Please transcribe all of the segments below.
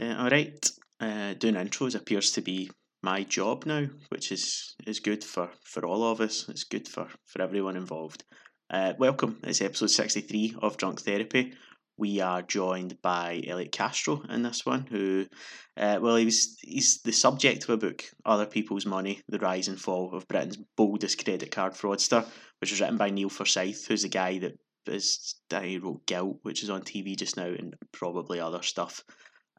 Uh, all right. Uh, doing intros appears to be my job now, which is, is good for, for all of us. It's good for, for everyone involved. Uh, welcome. It's episode 63 of Drunk Therapy. We are joined by Elliot Castro in this one, who, uh, well, he's, he's the subject of a book, Other People's Money The Rise and Fall of Britain's Boldest Credit Card Fraudster, which was written by Neil Forsyth, who's the guy that is, he wrote Guilt, which is on TV just now, and probably other stuff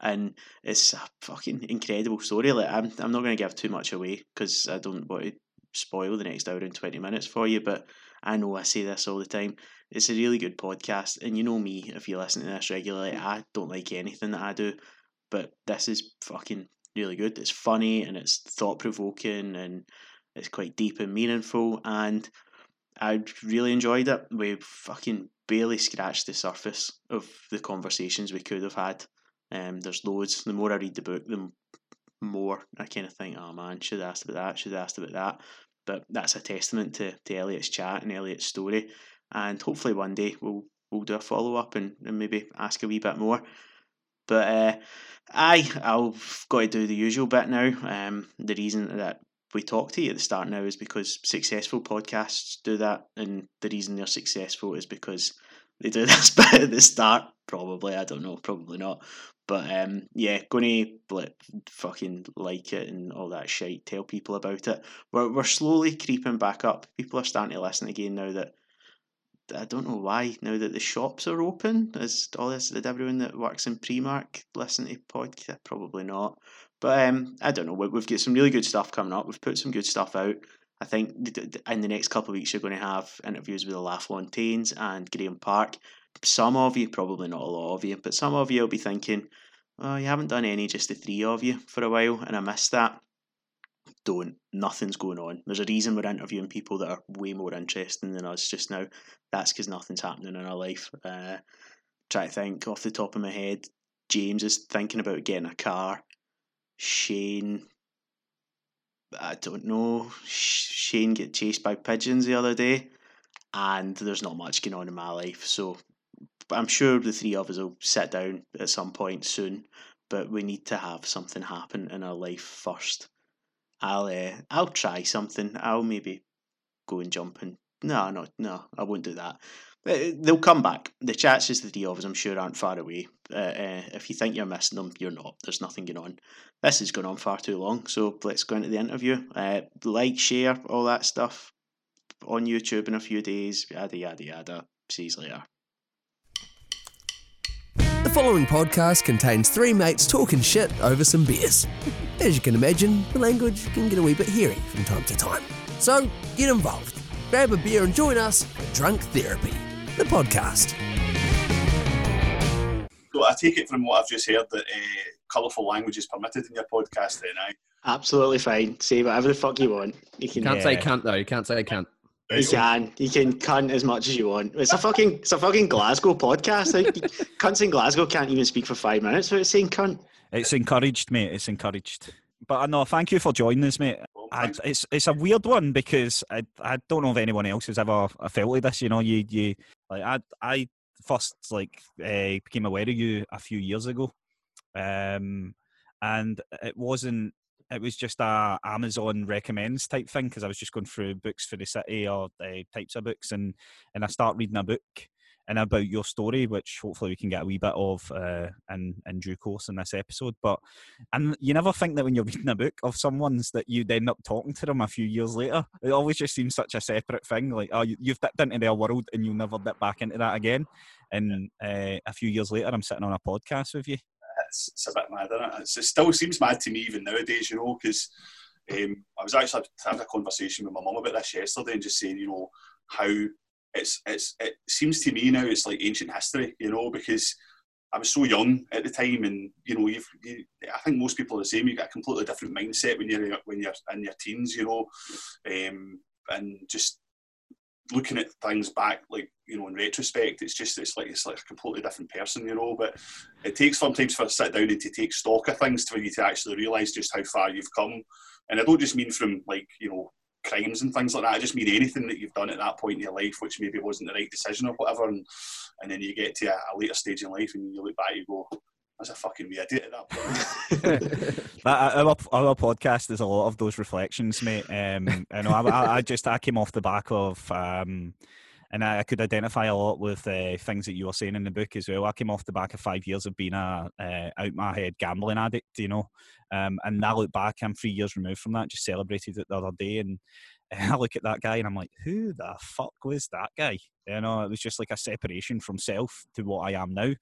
and it's a fucking incredible story. Like I'm, I'm not going to give too much away because I don't want to spoil the next hour and twenty minutes for you. But I know I say this all the time. It's a really good podcast, and you know me. If you listen to this regularly, I don't like anything that I do, but this is fucking really good. It's funny and it's thought provoking and it's quite deep and meaningful. And I really enjoyed it. We fucking barely scratched the surface of the conversations we could have had. Um, there's loads. The more I read the book, the more I kind of think, oh man, should have asked about that, should have asked about that. But that's a testament to, to Elliot's chat and Elliot's story. And hopefully one day we'll we'll do a follow up and, and maybe ask a wee bit more. But uh, I I've got to do the usual bit now. Um, the reason that we talk to you at the start now is because successful podcasts do that, and the reason they're successful is because they do this bit at the start. Probably, I don't know, probably not. But um, yeah, gonna like, fucking like it and all that shit. Tell people about it. We're we're slowly creeping back up. People are starting to listen again now that I don't know why. Now that the shops are open, is all this did everyone that works in Primark listen to podcast? Probably not. But um, I don't know. We've got some really good stuff coming up. We've put some good stuff out. I think in the next couple of weeks you're going to have interviews with the LaFontaines and Graham Park some of you, probably not a lot of you, but some of you will be thinking, oh, you haven't done any, just the three of you for a while, and I missed that. Don't. Nothing's going on. There's a reason we're interviewing people that are way more interesting than us just now. That's because nothing's happening in our life. Uh, try to think off the top of my head. James is thinking about getting a car. Shane, I don't know. Shane get chased by pigeons the other day, and there's not much going on in my life. So I'm sure the three of us will sit down at some point soon, but we need to have something happen in our life first. I'll uh, I'll try something. I'll maybe go and jump and no, no, no, I won't do that. Uh, they'll come back. The chances the three of us, I'm sure, aren't far away. Uh, uh, if you think you're missing them, you're not. There's nothing going on. This has gone on far too long, so let's go into the interview. Uh, like, share, all that stuff on YouTube in a few days. Yada yada yada. See you later. The following podcast contains three mates talking shit over some beers. As you can imagine, the language can get a wee bit hairy from time to time. So get involved, grab a beer and join us for Drunk Therapy, the podcast. So I take it from what I've just heard that uh, colourful language is permitted in your podcast then, aye? Absolutely fine. Say whatever the fuck you want. You can. Can't yeah. say can't though. You can't say can't. You can. You can cunt as much as you want. It's a fucking it's a fucking Glasgow podcast. Like, cunts in Glasgow can't even speak for five minutes without saying cunt. It's encouraged, mate. It's encouraged. But I uh, know. Thank you for joining us, mate. I, it's it's a weird one because I I don't know if anyone else has ever felt like this. You know, you you like I I first like uh, became aware of you a few years ago, um, and it wasn't it was just a Amazon recommends type thing because I was just going through books for the city or uh, types of books, and and I start reading a book and about your story, which hopefully we can get a wee bit of uh, in in due course in this episode. But and you never think that when you're reading a book of someone's that you'd end up talking to them a few years later. It always just seems such a separate thing. Like oh, you've dipped into their world and you'll never dip back into that again. And uh, a few years later, I'm sitting on a podcast with you it's, it's a bit mad, isn't it? It's, it still seems mad to me even nowadays, you know, because um, I was actually having a conversation with my mum about this yesterday and just saying, you know, how it's it's it seems to me now it's like ancient history, you know, because I was so young at the time, and you know, you've, you, I think most people are the same. You get a completely different mindset when you're when you're in your teens, you know, um, and just looking at things back, like you know, in retrospect, it's just it's like it's like a completely different person, you know. But it takes sometimes for us to sit down and to take stock of things for you to actually realise just how far you've come. And I don't just mean from like you know crimes and things like that. I just mean anything that you've done at that point in your life, which maybe wasn't the right decision or whatever, and, and then you get to a, a later stage in life and you look back, you go, that's a fucking wee idiot at that point. our, our podcast is a lot of those reflections, mate. Um, I know I, I, just I came off the back of um, and I, could identify a lot with uh, things that you were saying in the book as well. I came off the back of five years of being a uh, out my head gambling addict, you know, um, and now look back, I'm three years removed from that. Just celebrated it the other day, and I look at that guy and I'm like, who the fuck was that guy? You know, it was just like a separation from self to what I am now.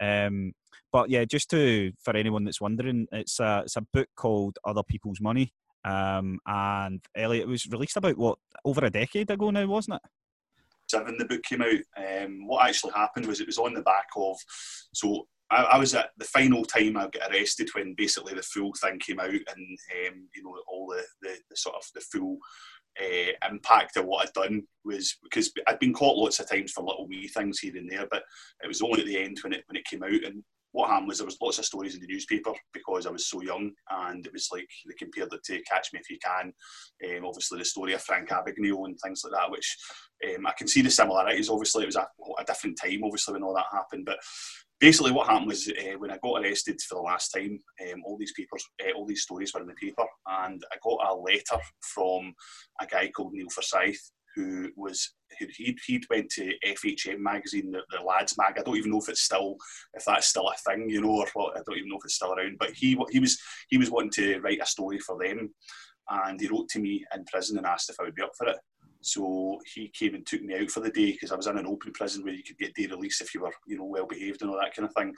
Um, but yeah, just to for anyone that's wondering, it's a it's a book called Other People's Money. Um, and Elliot, it was released about what over a decade ago now, wasn't it? Seven, the book came out. Um, what actually happened was it was on the back of so I, I, was at the final time I got arrested when basically the full thing came out and um, you know all the, the, the, sort of the full uh, impact of what I'd done was because I'd been caught lots of times for little wee things here and there, but it was only at the end when it when it came out. And what happened was there was lots of stories in the newspaper because I was so young, and it was like they compared it to Catch Me If You Can. Um, obviously, the story of Frank Abagnale and things like that, which um, I can see the similarities. Obviously, it was a, a different time, obviously, when all that happened, but basically what happened was uh, when I got arrested for the last time, um, all these papers, uh, all these stories were in the paper, and I got a letter from a guy called Neil Forsyth, who was he'd, he'd went to FHM magazine, the, the lads mag. I don't even know if it's still if that's still a thing, you know, or what. I don't even know if it's still around. But he he was he was wanting to write a story for them, and he wrote to me in prison and asked if I would be up for it. So he came and took me out for the day because I was in an open prison where you could get day release if you were, you know, well behaved and all that kind of thing.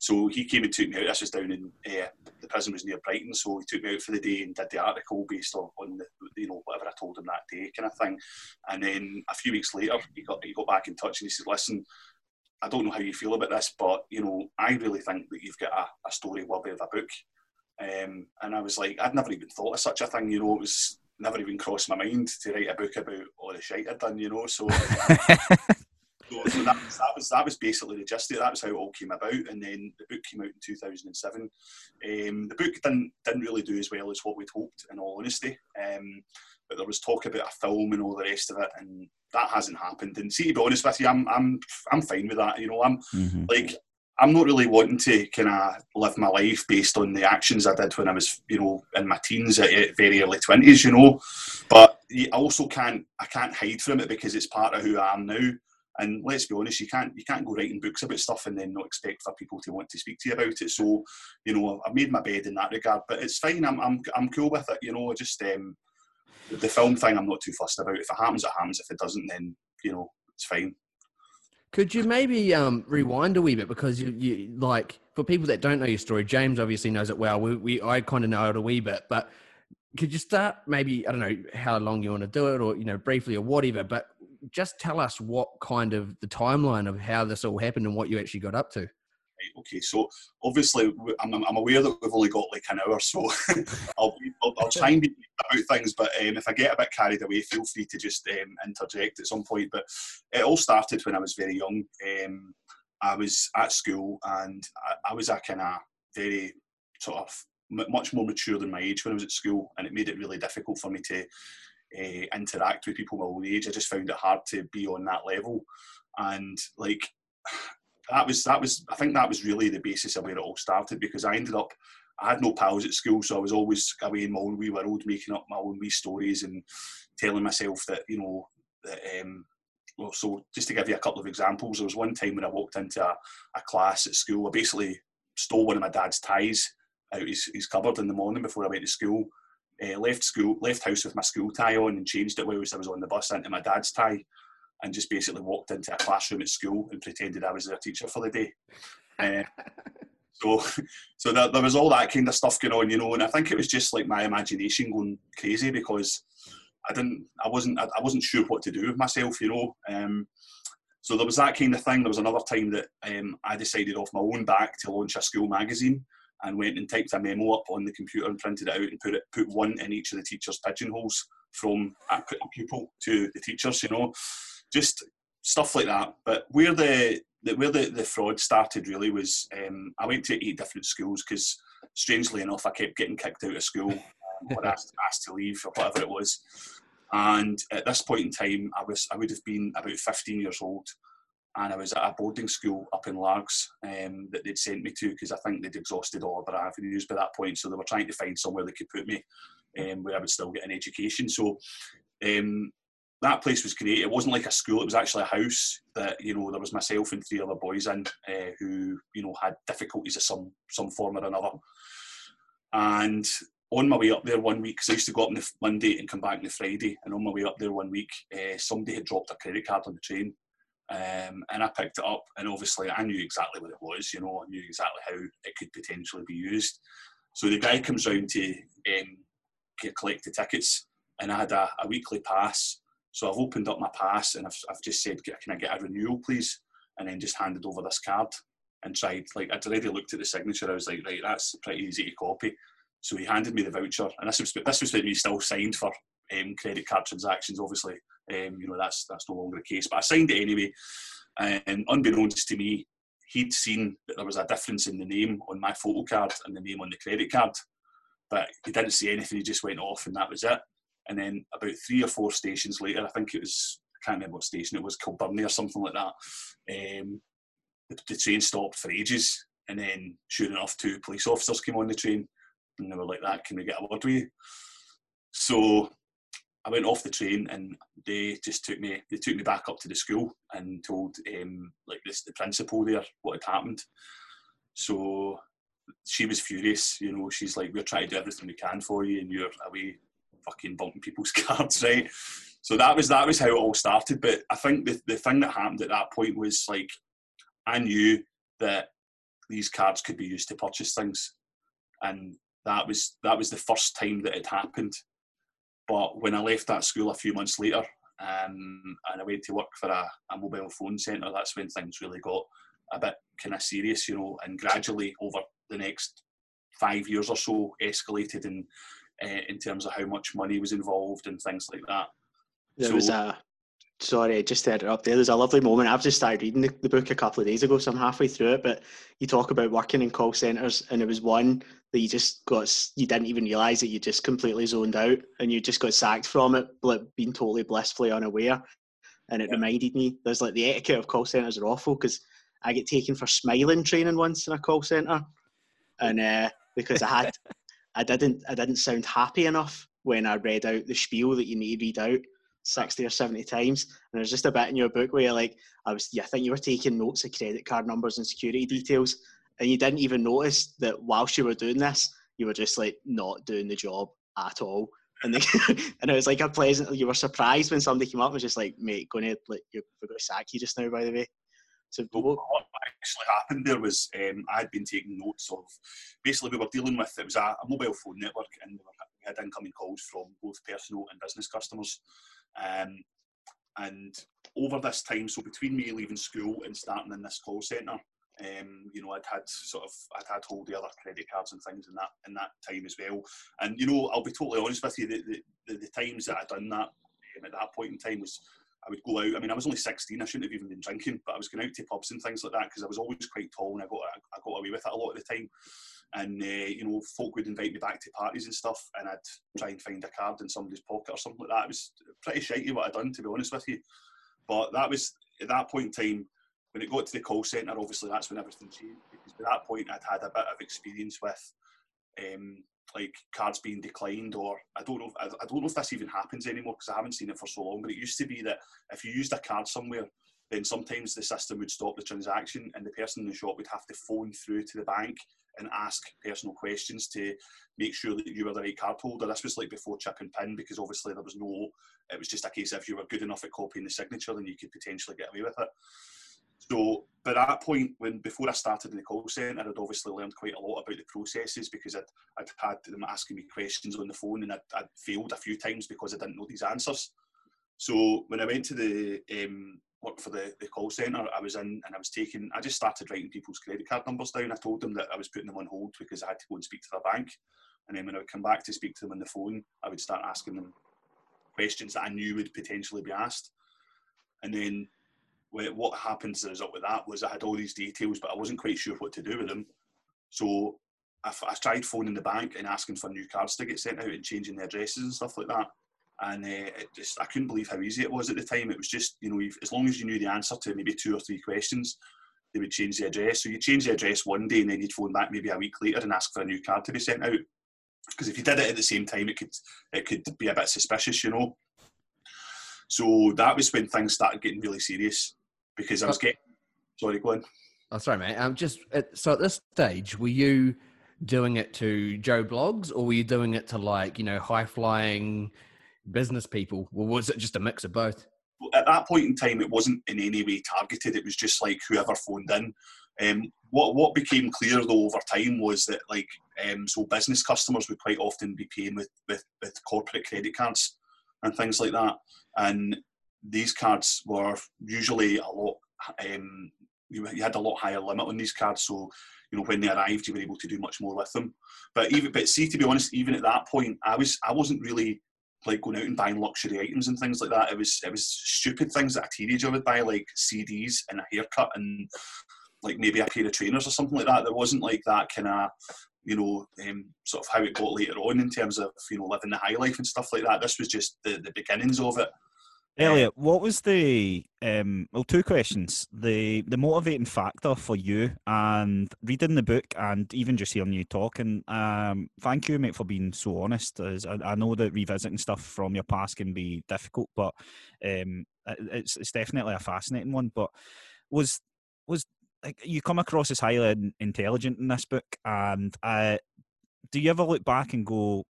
So he came and took me out. This was down in uh, the prison was near Brighton, so he took me out for the day and did the article based on, on the, you know whatever I told him that day, kind of thing. And then a few weeks later, he got he got back in touch and he said, "Listen, I don't know how you feel about this, but you know, I really think that you've got a, a story worthy of a book." Um, and I was like, I'd never even thought of such a thing. You know, it was never even crossed my mind to write a book about all the shit I'd done, you know. So, so, so that, was, that was that was basically the gist of it. That was how it all came about. And then the book came out in 2007. Um, the book didn't didn't really do as well as what we'd hoped, in all honesty. Um, but there was talk about a film and all the rest of it, and that hasn't happened. And see, to be honest with you, I'm I'm I'm fine with that. You know, I'm mm-hmm. like I'm not really wanting to kind of live my life based on the actions I did when I was, you know, in my teens at, at very early twenties, you know. But I also can't I can't hide from it because it's part of who I am now. And let's be honest, you can't you can't go writing books about stuff and then not expect for people to want to speak to you about it. So, you know, I've made my bed in that regard, but it's fine. I'm I'm I'm cool with it. You know, just um, the film thing, I'm not too fussed about. If it happens, it happens. If it doesn't, then you know, it's fine. Could you maybe um, rewind a wee bit because you, you like for people that don't know your story, James obviously knows it well. We, we I kind of know it a wee bit, but could you start maybe I don't know how long you want to do it or you know briefly or whatever, but just tell us what kind of the timeline of how this all happened and what you actually got up to. Okay, so obviously I'm, I'm aware that we've only got like an hour, so I'll, I'll, I'll, try and be about things. But um, if I get a bit carried away, feel free to just um, interject at some point. But it all started when I was very young. Um, I was at school and I, I was a kind of very sort of much more mature than my age when I was at school, and it made it really difficult for me to uh, interact with people my own age. I just found it hard to be on that level, and like that was that was I think that was really the basis of where it all started because I ended up I had no pals at school, so I was always away in my own wee world, making up my own wee stories and telling myself that you know that. Um, well, so just to give you a couple of examples, there was one time when I walked into a, a class at school. I basically stole one of my dad's ties out his, his cupboard in the morning before I went to school. Uh, left school, left house with my school tie on, and changed it whilst I was on the bus into my dad's tie and just basically walked into a classroom at school and pretended I was their teacher for the day. Uh, so, so there, there, was all that kind of stuff going on, you know, and I think it was just like my imagination going crazy because I didn't, I wasn't, I, I wasn't sure what to do with myself, you know. Um, so there was that kind of thing. There was another time that um, I decided off my own back to launch a school magazine and went and typed a memo up on the computer and printed it out and put it put one in each of the teachers' pigeonholes from a pupil to the teachers, you know just stuff like that. But where the, the where the, the fraud started really was um, I went to eight different schools because strangely enough I kept getting kicked out of school or asked, asked to leave or whatever it was. And at this point in time, I was I would have been about 15 years old, and I was at a boarding school up in Largs um, that they'd sent me to because I think they'd exhausted all other avenues by that point. So they were trying to find somewhere they could put me um, where I would still get an education. So um, that place was great. It wasn't like a school; it was actually a house that you know there was myself and three other boys in uh, who you know had difficulties of some some form or another. And on my way up there one week, because I used to go up on the Monday and come back on the Friday, and on my way up there one week, uh, somebody had dropped a credit card on the train, um, and I picked it up, and obviously I knew exactly what it was. You know, I knew exactly how it could potentially be used. So the guy comes round to um, collect the tickets, and I had a, a, weekly pass. So I've opened up my pass, and I've, I've just said, "Can I get a renewal, please?" And then just handed over this card and tried. Like I'd already looked at the signature. I was like, "Right, that's pretty easy to copy." So he handed me the voucher, and this was this was when still signed for um, credit card transactions. Obviously, um, you know that's that's no longer the case. But I signed it anyway, and unbeknownst to me, he'd seen that there was a difference in the name on my photo card and the name on the credit card, but he didn't see anything. He just went off, and that was it. And then about three or four stations later, I think it was I can't remember what station it was, Kilbirnie or something like that. Um, the, the train stopped for ages, and then sure enough, two police officers came on the train, and they were like, "That can we get a word with you?" So I went off the train and they just took me they took me back up to the school and told um, like this the principal there what had happened. So she was furious, you know, she's like, We're trying to do everything we can for you and you're away fucking bumping people's cards, right? So that was that was how it all started. But I think the, the thing that happened at that point was like I knew that these cards could be used to purchase things. And that was that was the first time that it happened but when I left that school a few months later um, and I went to work for a, a mobile phone centre, that's when things really got a bit kind of serious, you know, and gradually over the next five years or so escalated in uh, in terms of how much money was involved and things like that. There so, was a sorry, just to interrupt there. There's a lovely moment. I've just started reading the, the, book a couple of days ago, so I'm halfway through it. But you talk about working in call centres, and it was one that you just got, you didn't even realise that you just completely zoned out and you just got sacked from it, like being totally blissfully unaware. And it yeah. reminded me, there's like the etiquette of call centres are awful because I get taken for smiling training once in a call centre, and uh, because I had, I didn't, I didn't sound happy enough when I read out the spiel that you need to read out 60 or 70 times. And there's just a bit in your book where you're like, I was, yeah, I think you were taking notes of credit card numbers and security details. And you didn't even notice that whilst you were doing this, you were just like not doing the job at all. And, they, and it was like a pleasant, you were surprised when somebody came up and was just like, mate, going to, like, you're going to sack you just now, by the way. So what, what actually happened there was um, I had been taking notes of basically we were dealing with it was a, a mobile phone network and we, were, we, had incoming calls from both personal and business customers. Um, and over this time, so between me leaving school and starting in this call centre, um, you know, I'd had sort of I'd had hold the other credit cards and things in that in that time as well. And you know, I'll be totally honest with you, the the, the, the times that I'd done that um, at that point in time was I would go out. I mean, I was only 16. I shouldn't have even been drinking, but I was going out to pubs and things like that because I was always quite tall and I got I got away with it a lot of the time. And uh, you know, folk would invite me back to parties and stuff, and I'd try and find a card in somebody's pocket or something like that. It was pretty shitey what I'd done, to be honest with you. But that was at that point in time when it got to the call centre. Obviously, that's when everything changed because by that point I'd had a bit of experience with. Um, like cards being declined, or I don't know. I, I don't know if this even happens anymore because I haven't seen it for so long. But it used to be that if you used a card somewhere, then sometimes the system would stop the transaction, and the person in the shop would have to phone through to the bank and ask personal questions to make sure that you were the right card holder. This was like before chip and pin because obviously there was no. It was just a case if you were good enough at copying the signature, then you could potentially get away with it. So by that point, when before I started in the call centre, I'd obviously learned quite a lot about the processes because I'd, I'd had them asking me questions on the phone and I'd, I'd failed a few times because I didn't know these answers. So when I went to the um, work for the, the call centre, I was in and I was taking, I just started writing people's credit card numbers down. I told them that I was putting them on hold because I had to go and speak to their bank. And then when I would come back to speak to them on the phone, I would start asking them questions that I knew would potentially be asked. And then what happened as a result of that was I had all these details, but I wasn't quite sure what to do with them. So I, I tried phoning the bank and asking for new cards to get sent out and changing the addresses and stuff like that. and uh, just I couldn't believe how easy it was at the time. It was just you know as long as you knew the answer to maybe two or three questions, they would change the address. So you change the address one day, and then you'd phone back maybe a week later and ask for a new card to be sent out. Because if you did it at the same time, it could it could be a bit suspicious, you know. So that was when things started getting really serious because I was getting. Sorry, go on. Oh, sorry, mate. I'm just at, so at this stage, were you doing it to Joe Bloggs, or were you doing it to like you know high flying business people, or was it just a mix of both? At that point in time, it wasn't in any way targeted. It was just like whoever phoned in. Um, what what became clear though over time was that like um, so business customers would quite often be paying with, with with corporate credit cards and things like that, and these cards were usually a lot. Um, you, you had a lot higher limit on these cards, so you know when they arrived, you were able to do much more with them. But even but see, to be honest, even at that point, I was I wasn't really like going out and buying luxury items and things like that. It was it was stupid things that a teenager would buy, like CDs and a haircut and like maybe a pair of trainers or something like that. There wasn't like that kind of you know um, sort of how it got later on in terms of you know living the high life and stuff like that. This was just the, the beginnings of it. Elliot, what was the um, well? Two questions: the the motivating factor for you, and reading the book, and even just hearing you talking. Um, thank you, mate, for being so honest. As I, I, know that revisiting stuff from your past can be difficult, but um, it's it's definitely a fascinating one. But was was like, you come across as highly intelligent in this book, and uh, do you ever look back and go,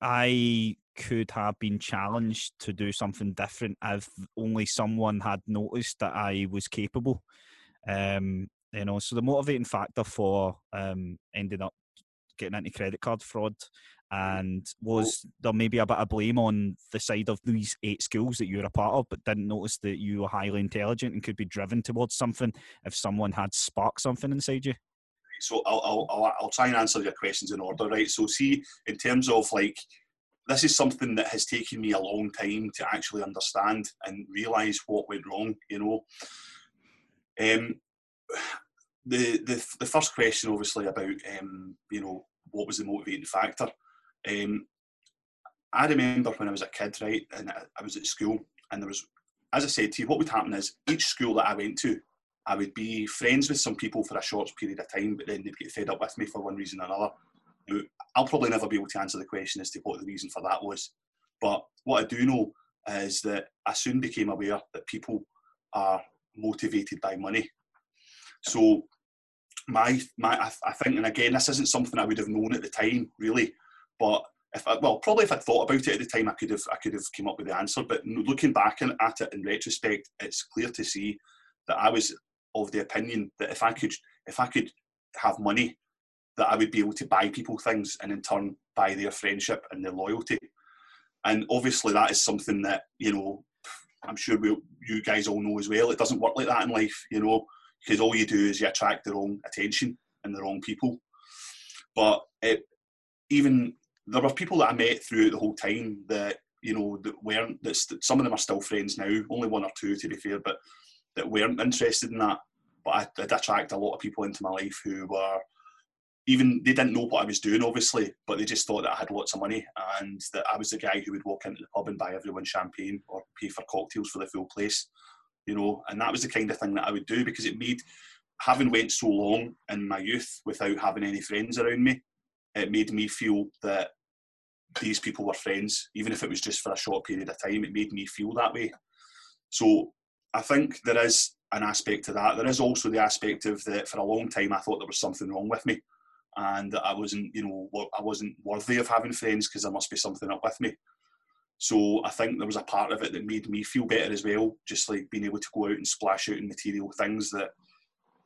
I could have been challenged to do something different if only someone had noticed that I was capable. Um, you know, so the motivating factor for um, ending up getting into credit card fraud and was there maybe a bit of blame on the side of these eight schools that you were a part of but didn't notice that you were highly intelligent and could be driven towards something if someone had sparked something inside you? So I'll, I'll, I'll try and answer your questions in order right? So see in terms of like this is something that has taken me a long time to actually understand and realize what went wrong. You know, um, the the the first question, obviously, about um, you know what was the motivating factor. Um, I remember when I was a kid, right, and I was at school, and there was, as I said to you, what would happen is each school that I went to, I would be friends with some people for a short period of time, but then they'd get fed up with me for one reason or another. I'll probably never be able to answer the question as to what the reason for that was. But what I do know is that I soon became aware that people are motivated by money. So my my I, think, and again, this isn't something I would have known at the time, really. But if I, well, probably if I'd thought about it at the time, I could have I could have came up with the answer. But looking back at it in retrospect, it's clear to see that I was of the opinion that if I could if I could have money that I would be able to buy people things and in turn buy their friendship and their loyalty. And obviously, that is something that, you know, I'm sure we you guys all know as well. It doesn't work like that in life, you know, because all you do is you attract the wrong attention and the wrong people. But it, even there were people that I met throughout the whole time that, you know, that weren't, that some of them are still friends now, only one or two to be fair, but that weren't interested in that. But I did attract a lot of people into my life who were even they didn't know what I was doing, obviously, but they just thought that I had lots of money and that I was the guy who would walk into the pub and buy everyone champagne or pay for cocktails for the full place, you know. And that was the kind of thing that I would do because it made having went so long in my youth without having any friends around me, it made me feel that these people were friends, even if it was just for a short period of time. It made me feel that way. So I think there is an aspect to that. There is also the aspect of that for a long time I thought there was something wrong with me and I wasn't, you know, I wasn't worthy of having friends because there must be something up with me. So I think there was a part of it that made me feel better as well, just like being able to go out and splash out in material things that,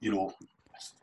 you know,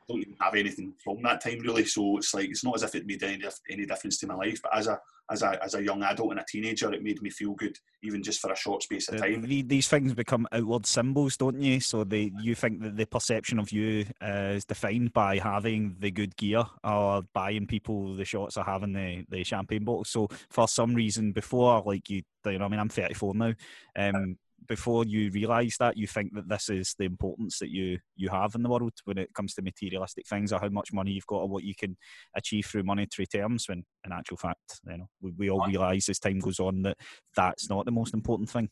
don't even have anything from that time really. So it's like it's not as if it made any any difference to my life. But as a as a as a young adult and a teenager, it made me feel good, even just for a short space of time. these things become outward symbols, don't you? So they you think that the perception of you uh, is defined by having the good gear or buying people the shots or having the the champagne bottles. So for some reason, before like you, you know, I mean, I'm 34 now. Um, before you realise that, you think that this is the importance that you you have in the world when it comes to materialistic things, or how much money you've got, or what you can achieve through monetary terms. When in actual fact, you know, we, we all realise as time goes on that that's not the most important thing.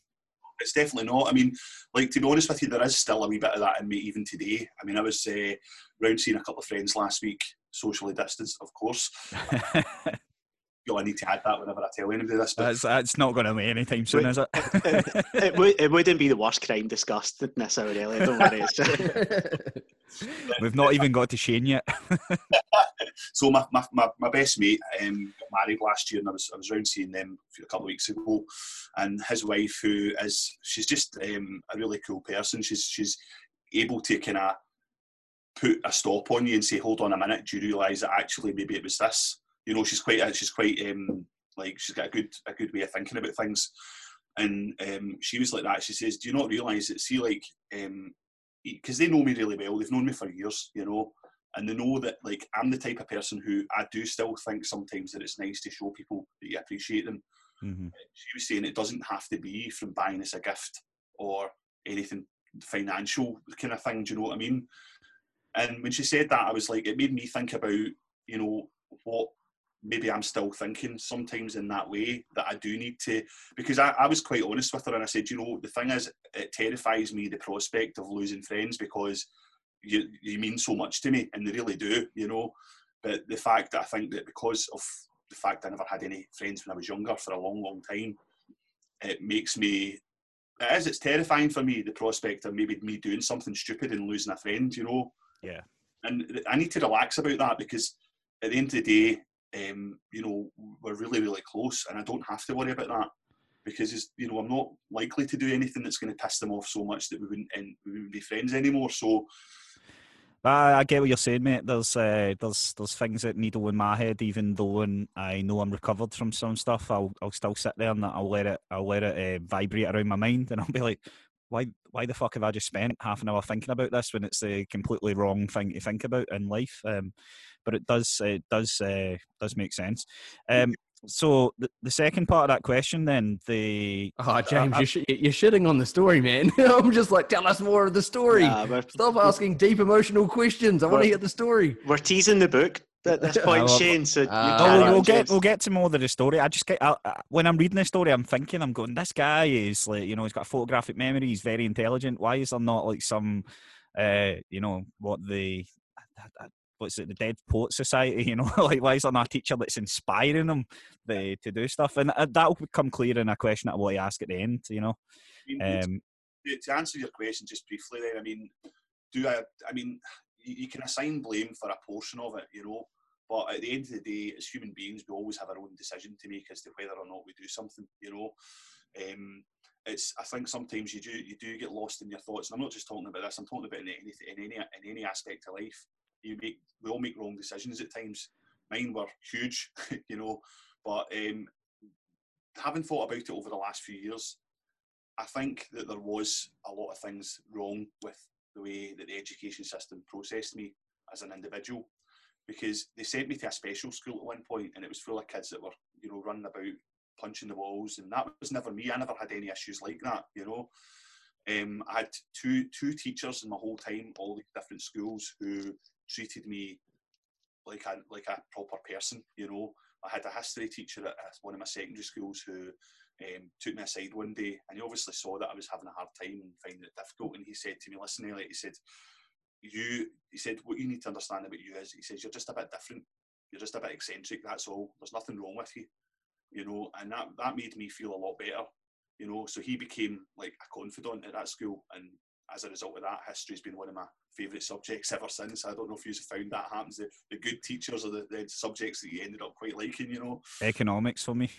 It's definitely not. I mean, like to be honest with you, there is still a wee bit of that in me even today. I mean, I was uh, round seeing a couple of friends last week, socially distanced, of course. I need to add that whenever I tell anybody this. That's, that's not going to be anytime soon, is it? it, it, would, it wouldn't be the worst crime discussed in this hour, Elliot. Don't worry. We've not even got to Shane yet. so my, my, my, my, best mate um, got married last year, and I was I was around seeing them a couple of weeks ago, and his wife, who is she's just um, a really cool person. She's she's able to kind of put a stop on you and say, "Hold on a minute. Do you realise that actually maybe it was this?" You know, she's quite she's quite um, like she's got a good a good way of thinking about things. And um, she was like that. She says, "Do you not realise that? See, like, because um, they know me really well. They've known me for years, you know, and they know that like I'm the type of person who I do still think sometimes that it's nice to show people that you appreciate them. Mm-hmm. She was saying it doesn't have to be from buying us a gift or anything financial kind of thing. Do you know what I mean? And when she said that, I was like, it made me think about you know what maybe I'm still thinking sometimes in that way that I do need to because I, I, was quite honest with her and I said, you know, the thing is it terrifies me the prospect of losing friends because you you mean so much to me and they really do, you know. But the fact that I think that because of the fact I never had any friends when I was younger for a long, long time, it makes me it is, it's terrifying for me, the prospect of maybe me doing something stupid and losing a friend, you know. Yeah. And I need to relax about that because at the end of the day, um, you know, we're really, really close, and I don't have to worry about that because you know I'm not likely to do anything that's going to piss them off so much that we wouldn't and we wouldn't be friends anymore. So. I, I get what you're saying, mate. There's uh, there's there's things that needle in my head, even though when I know I'm recovered from some stuff, I'll I'll still sit there and I'll let it I'll let it uh, vibrate around my mind, and I'll be like, why why the fuck have I just spent half an hour thinking about this when it's a completely wrong thing to think about in life? Um, but it does it does uh, does make sense. Um, so the, the second part of that question, then the oh James, uh, you're, sh- you're shitting on the story, man. I'm just like, tell us more of the story. Yeah, Stop asking deep emotional questions. I want to hear the story. We're teasing the book at this point, Shane. So uh, we'll, we'll get we'll get to more of the story. I just get I, when I'm reading the story, I'm thinking, I'm going, this guy is like, you know, he's got photographic memory. He's very intelligent. Why is there not like some, uh, you know, what the what's it, the Dead Poet Society, you know, like why is there not a teacher that's inspiring them the, to do stuff? And uh, that'll become clear in a question that I want to ask at the end, you know. Um, to answer your question just briefly, then, I mean, do I, I mean, you, you, can assign blame for a portion of it, you know, but at the end of the day, as human beings, we always have our own decision to make as to whether or not we do something, you know. Um, it's I think sometimes you do you do get lost in your thoughts, and I'm not just talking about this. I'm talking about in any in any in any aspect of life you make we all make wrong decisions at times. Mine were huge, you know, but um, having thought about it over the last few years, I think that there was a lot of things wrong with the way that the education system processed me as an individual. Because they sent me to a special school at one point and it was full of kids that were you know running about punching the walls and that was never me. I never had any issues like that you know. Um, i had two two teachers in my whole time all the different schools who treated me like a like a proper person. You know, I had a history teacher at one of my secondary schools who um, took me aside one day, and he obviously saw that I was having a hard time and finding it difficult. And he said to me, "Listen, Elliot," he said, "You," he said, "what you need to understand about you is," he says, "you're just a bit different. You're just a bit eccentric. That's all. There's nothing wrong with you." You know, and that that made me feel a lot better. You know, so he became like a confidant at that school, and as a result of that, history's been one of my favourite subjects ever since. I don't know if you've found that happens. The, the good teachers are the, the, subjects that you ended up quite liking, you know. Economics for me.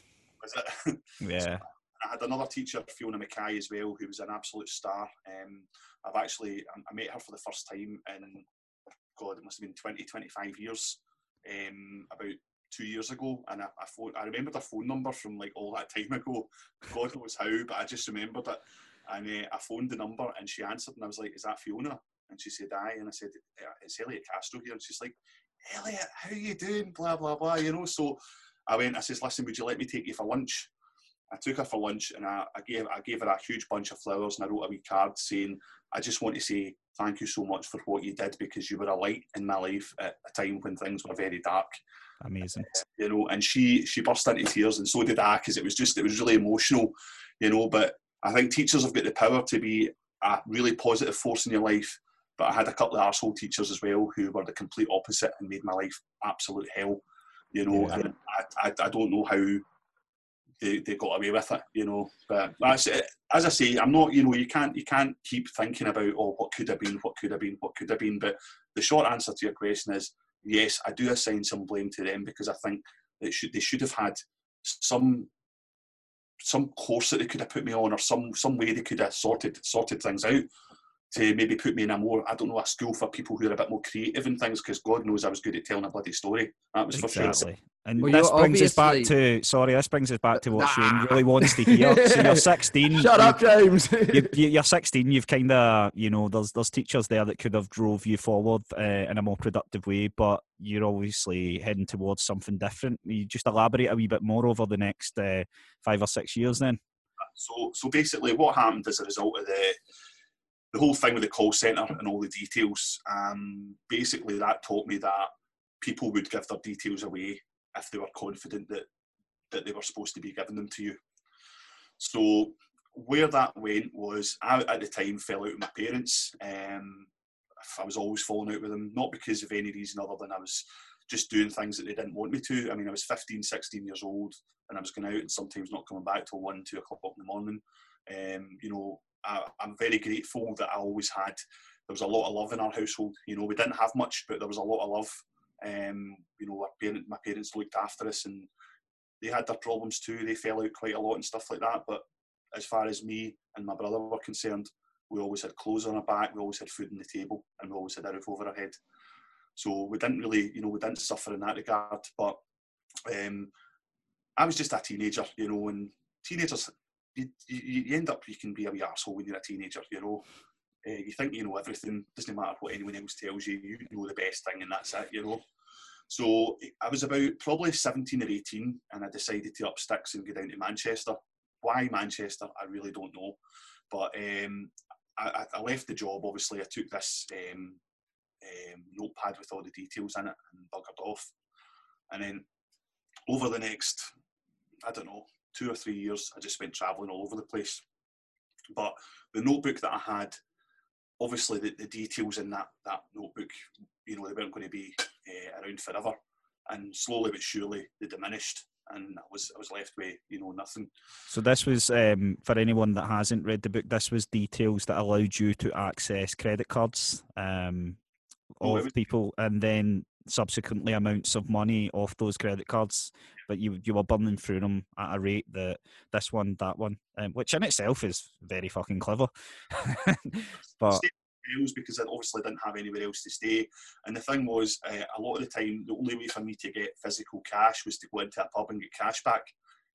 Was it? Yeah. I had another teacher, Fiona Mackay, as well, who was an absolute star. Um, I've actually, I met her for the first time in, God, it must have been 20, 25 years, um, about two years ago. And I, I, phone, I remembered her phone number from like all that time ago. God knows how, but I just remembered it. And uh, I phoned the number and she answered and I was like, is that Fiona? And she said, aye. And I said, it's Elliot Castro here. And she's like, Elliot, how you doing? Blah, blah, blah, you know. So I went, I says, listen, would you let me take you for lunch? I took her for lunch and I, I gave I gave her a huge bunch of flowers and I wrote a wee card saying, I just want to say thank you so much for what you did because you were a light in my life at a time when things were very dark. Amazing. Uh, you know, and she she burst into tears and so did I because it was just it was really emotional, you know. But I think teachers have got the power to be a really positive force in your life. But I had a couple of arsehole teachers as well who were the complete opposite and made my life absolute hell, you know. Yeah. And I, I, I don't know how they, they got away with it, you know. But as, as I say, I'm not, you know, you can't you can't keep thinking about oh what could have been, what could have been, what could have been. But the short answer to your question is yes, I do assign some blame to them because I think they should they should have had some some course that they could have put me on or some some way they could have sorted sorted things out to maybe put me in a more, I don't know, a school for people who are a bit more creative and things, because God knows I was good at telling a bloody story. That was exactly. for sure. And well, this brings us back to sorry, this brings us back to what nah. Shane really wants to hear. So you're 16. Shut up, James. you, are 16. You've kind of, you know, there's there's teachers there that could have drove you forward uh, in a more productive way, but you're obviously heading towards something different. You just elaborate a wee bit more over the next uh, five or six years, then. So, so basically, what happened as a result of the the whole thing with the call centre and all the details, um, basically that taught me that people would give their details away if they were confident that, that they were supposed to be giving them to you. So where that went was I at the time fell out with my parents. Um, I was always falling out with them, not because of any reason other than I was just doing things that they didn't want me to. I mean, I was 15, 16 years old and I was going out and sometimes not coming back till one, two o'clock in the morning. Um, you know, I, am very grateful that I always had. There was a lot of love in our household. You know, we didn't have much, but there was a lot of love. Um, you know, parent, my parents looked after us, and they had their problems too. They fell out quite a lot and stuff like that. But as far as me and my brother were concerned, we always had clothes on our back, we always had food on the table, and we always had a roof over our head. So we didn't really, you know, we didn't suffer in that regard. But um, I was just a teenager, you know, and teenagers you, you, end up you can be a wee arsehole when you're a teenager, you know. Uh, you think you know everything, doesn't matter what anyone else tells you, you know the best thing and that's it, you know. So I was about probably 17 or 18 and I decided to up sticks and go down to Manchester. Why Manchester? I really don't know. But um, I, I, left the job, obviously. I took this um, um, notepad with all the details in it and buggered off. And then over the next, I don't know, two or three years, I just went travelling all over the place. But the notebook that I had, obviously the, the details in that, that notebook, you know, they weren't going to be uh, around forever. And slowly but surely they diminished and I was I was left with you know nothing. So this was um, for anyone that hasn't read the book. This was details that allowed you to access credit cards um, oh, of was... people, and then subsequently amounts of money off those credit cards, but you you were burning through them at a rate that this one, that one, um, which in itself is very fucking clever. but because I obviously didn't have anywhere else to stay. And the thing was, uh, a lot of the time, the only way for me to get physical cash was to go into a pub and get cash back.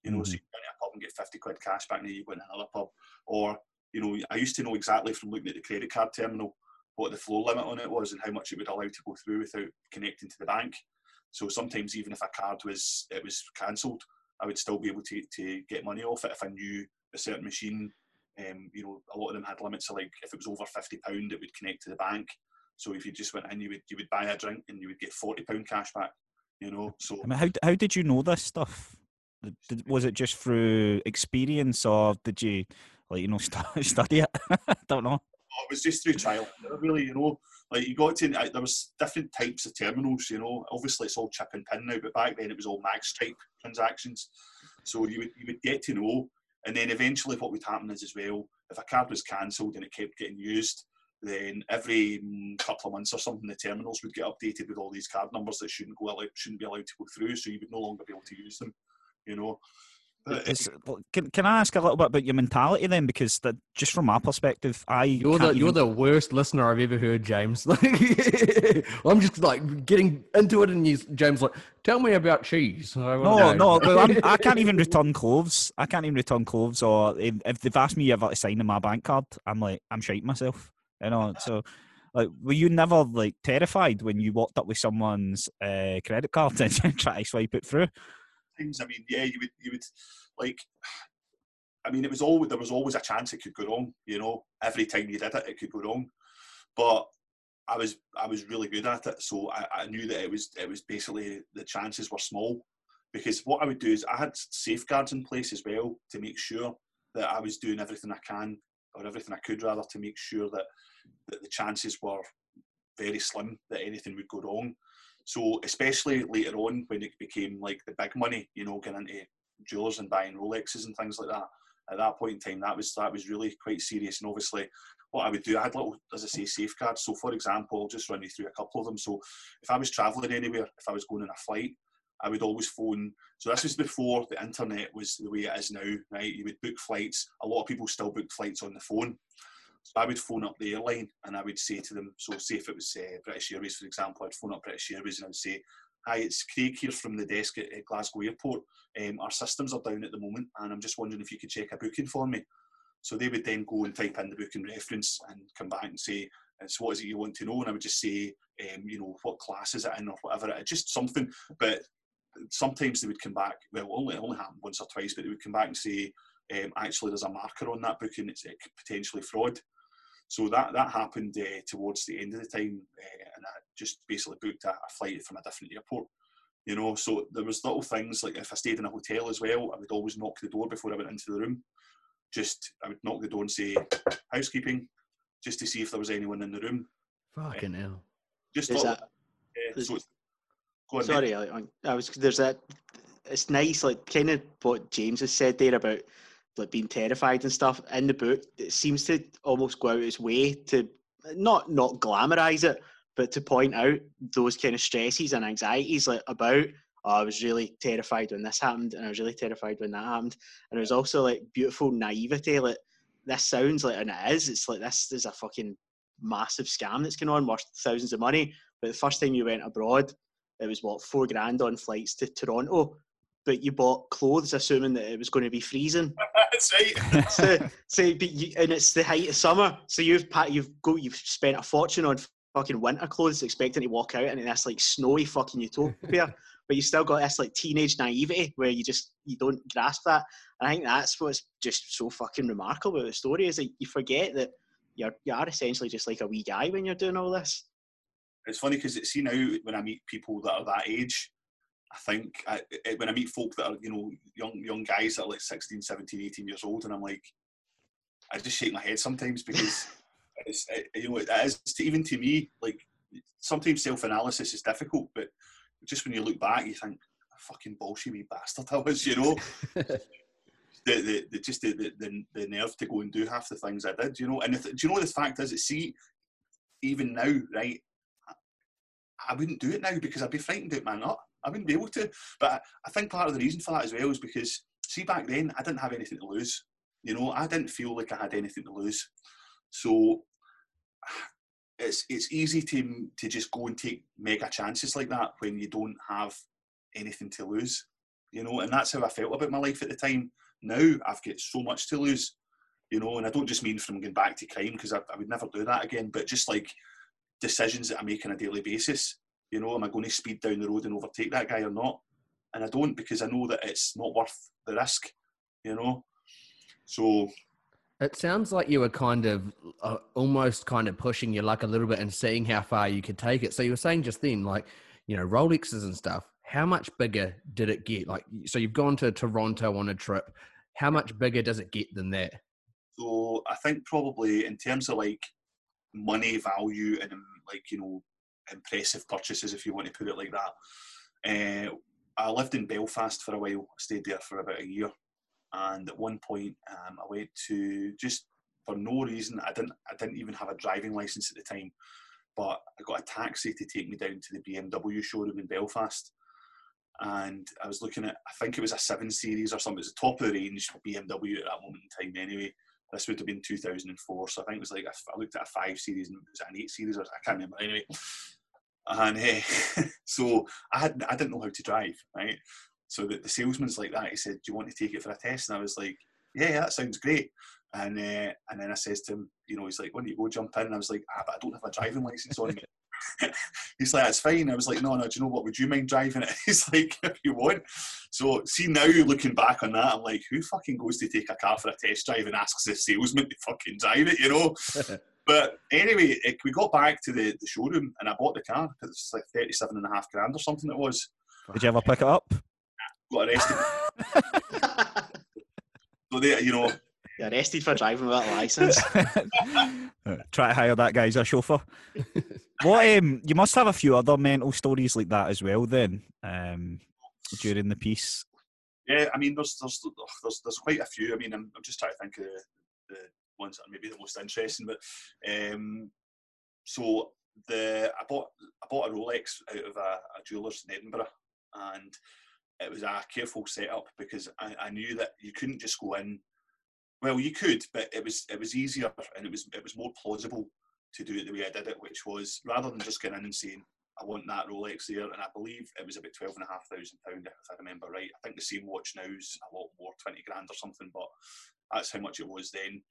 You know, mm-hmm. so you go into a pub and get 50 quid cash back, and then you go into another pub. Or, you know, I used to know exactly from looking at the credit card terminal what the floor limit on it was and how much it would allow to go through without connecting to the bank. So sometimes even if a card was it was cancelled, I would still be able to, to get money off it if I knew a certain machine. Um, you know, a lot of them had limits. So like if it was over fifty pound, it would connect to the bank. So if you just went in, you would you would buy a drink and you would get forty pound cash back. You know, so I mean, how how did you know this stuff? Did, was it just through experience, or did you like you know study it? I don't know it was just through trial. Really, you know, like you got to there was different types of terminals. You know, obviously it's all chip and pin now, but back then it was all magstripe transactions. So you would you would get to know, and then eventually what would happen is as well, if a card was cancelled and it kept getting used, then every mm, couple of months or something, the terminals would get updated with all these card numbers that shouldn't go shouldn't be allowed to go through, so you would no longer be able to use them. You know, can, can I ask a little bit about your mentality then? Because that, just from my perspective, I you're the even... you're the worst listener I've ever heard, James. I'm just like getting into it, and you, James, like, tell me about cheese. No, no, I'm, I can not even return clothes. I can't even return clothes, or if, if they've asked me ever to sign in my bank card, I'm like, I'm shiting myself. You know, so like, were you never like terrified when you walked up with someone's uh, credit card and try to swipe it through? I mean, yeah, you would you would like I mean, it was always there was always a chance it could go wrong. You know, every time you did it, it could go wrong. But I was I was really good at it, so I, I knew that it was it was basically the chances were small. Because what I would do is I had safeguards in place as well to make sure that I was doing everything I can or everything I could rather to make sure that that the chances were very slim that anything would go wrong. So especially later on when it became like the big money, you know, getting into jewelers and buying Rolexes and things like that. At that point in time, that was that was really quite serious. And obviously, what I would do, I had little, as I say, safeguards. So, for example, I'll just run you through a couple of them. So, if I was travelling anywhere, if I was going on a flight, I would always phone. So this was before the internet was the way it is now, right? You would book flights. A lot of people still book flights on the phone. So I would phone up the airline and I would say to them, so say if it was uh, British Airways, for example, I'd phone up British Airways and I would say, hi, it's Craig here from the desk at, at Glasgow Airport. Um, our systems are down at the moment and I'm just wondering if you could check a booking for me. So they would then go and type in the booking reference and come back and say, so what is it you want to know? And I would just say, um, you know, what class is it in or whatever. Just something. But sometimes they would come back. Well, only only happened once or twice, but they would come back and say, um, actually, there's a marker on that booking. It's potentially fraud. So that that happened uh, towards the end of the time, uh, and I just basically booked a, a, flight from a different airport. You know, so there was little things like if I stayed in a hotel as well, I would always knock the door before I went into the room. Just I would knock the door and say housekeeping, just to see if there was anyone in the room. Fucking uh, hell! Just little, that, so on, Sorry, I, I was there's that. It's nice, like kind of what James has said there about like being terrified and stuff in the book. It seems to almost go out its way to not not glamorize it, but to point out those kind of stresses and anxieties like about. Oh, I was really terrified when this happened, and I was really terrified when that happened. And was also like beautiful naivety. Like this sounds like, and it is. It's like this is a fucking massive scam that's going on, worth thousands of money. But the first time you went abroad, it was what four grand on flights to Toronto, but you bought clothes assuming that it was going to be freezing. That's right. so, so but you, and it's the height of summer, so you've pat you've go you've spent a fortune on fucking winter clothes, expecting to walk out in this like snowy fucking utopia. but you still got this like teenage naivety where you just you don't grasp that. And I think that's what's just so fucking remarkable about the story is that you forget that you're you are essentially just like a wee guy when you're doing all this it's funny because it's see now when I meet people that are that age, I think I, when I meet folk that are you know young young guys that are like 16, 17, 18 years old, and I'm like, I just shake my head sometimes because it's it, you know it is to, even to me like sometimes self analysis is difficult, but just when you look back, you think fucking bullshit bastard I was, you know. the, the, the just the, the, the nerve to go and do half the things I did, you know. And the, do you know the fact is, see, even now, right? I wouldn't do it now because I'd be frightened out my nut. I wouldn't be able to. But I think part of the reason for that as well is because, see, back then I didn't have anything to lose. You know, I didn't feel like I had anything to lose. So it's it's easy to to just go and take mega chances like that when you don't have anything to lose. You know, and that's how I felt about my life at the time. Now I've got so much to lose. You know, and I don't just mean from going back to crime because I, I would never do that again, but just like decisions that I make on a daily basis. You know, am I going to speed down the road and overtake that guy or not? And I don't because I know that it's not worth the risk. You know, so it sounds like you were kind of uh, almost kind of pushing your luck a little bit and seeing how far you could take it. So you were saying just then, like, you know, Rolexes and stuff. How much bigger did it get? Like, so you've gone to Toronto on a trip. How much bigger does it get than that? So I think probably in terms of like money value and like you know impressive purchases if you want to put it like that. Uh, I lived in Belfast for a while. Stayed there for about a year, and at one point um, I went to just for no reason. I didn't. I didn't even have a driving license at the time, but I got a taxi to take me down to the BMW showroom in Belfast. And I was looking at, I think it was a seven series or something. It was the top of the range BMW at that moment in time, anyway. This would have been 2004, so I think it was like a, I looked at a five series and it was an eight series, or I can't remember anyway. And uh, so I had I didn't know how to drive, right? So the, the salesman's like that. He said, "Do you want to take it for a test?" And I was like, "Yeah, yeah that sounds great." And uh, and then I says to him, you know, he's like, "When do you go jump in?" And I was like, "Ah, but I don't have a driving license on me." he's like, it's fine. I was like, no, no, do you know what? Would you mind driving it? He's like, if you want. So, see, now looking back on that, I'm like, who fucking goes to take a car for a test drive and asks the salesman to fucking drive it, you know? But anyway, it, we got back to the, the showroom and I bought the car because it's like 37 and a half grand or something it was. Did you ever pick it up? Got arrested. so, they, you know, You're arrested for driving without a license. Try to hire that guy as a chauffeur. what? Um, you must have a few other mental stories like that as well. Then um, during the piece. Yeah, I mean, there's there's there's, there's quite a few. I mean, I'm, I'm just trying to think of the, the ones that are maybe the most interesting. But um, so the I bought I bought a Rolex out of a, a jeweller's in Edinburgh, and it was a careful setup because I, I knew that you couldn't just go in. Well, you could, but it was it was easier and it was it was more plausible to do it the way I did it, which was rather than just going in and saying I want that Rolex there, and I believe it was about twelve and a half thousand pound if I remember right. I think the same watch now is a lot more, twenty grand or something, but that's how much it was then.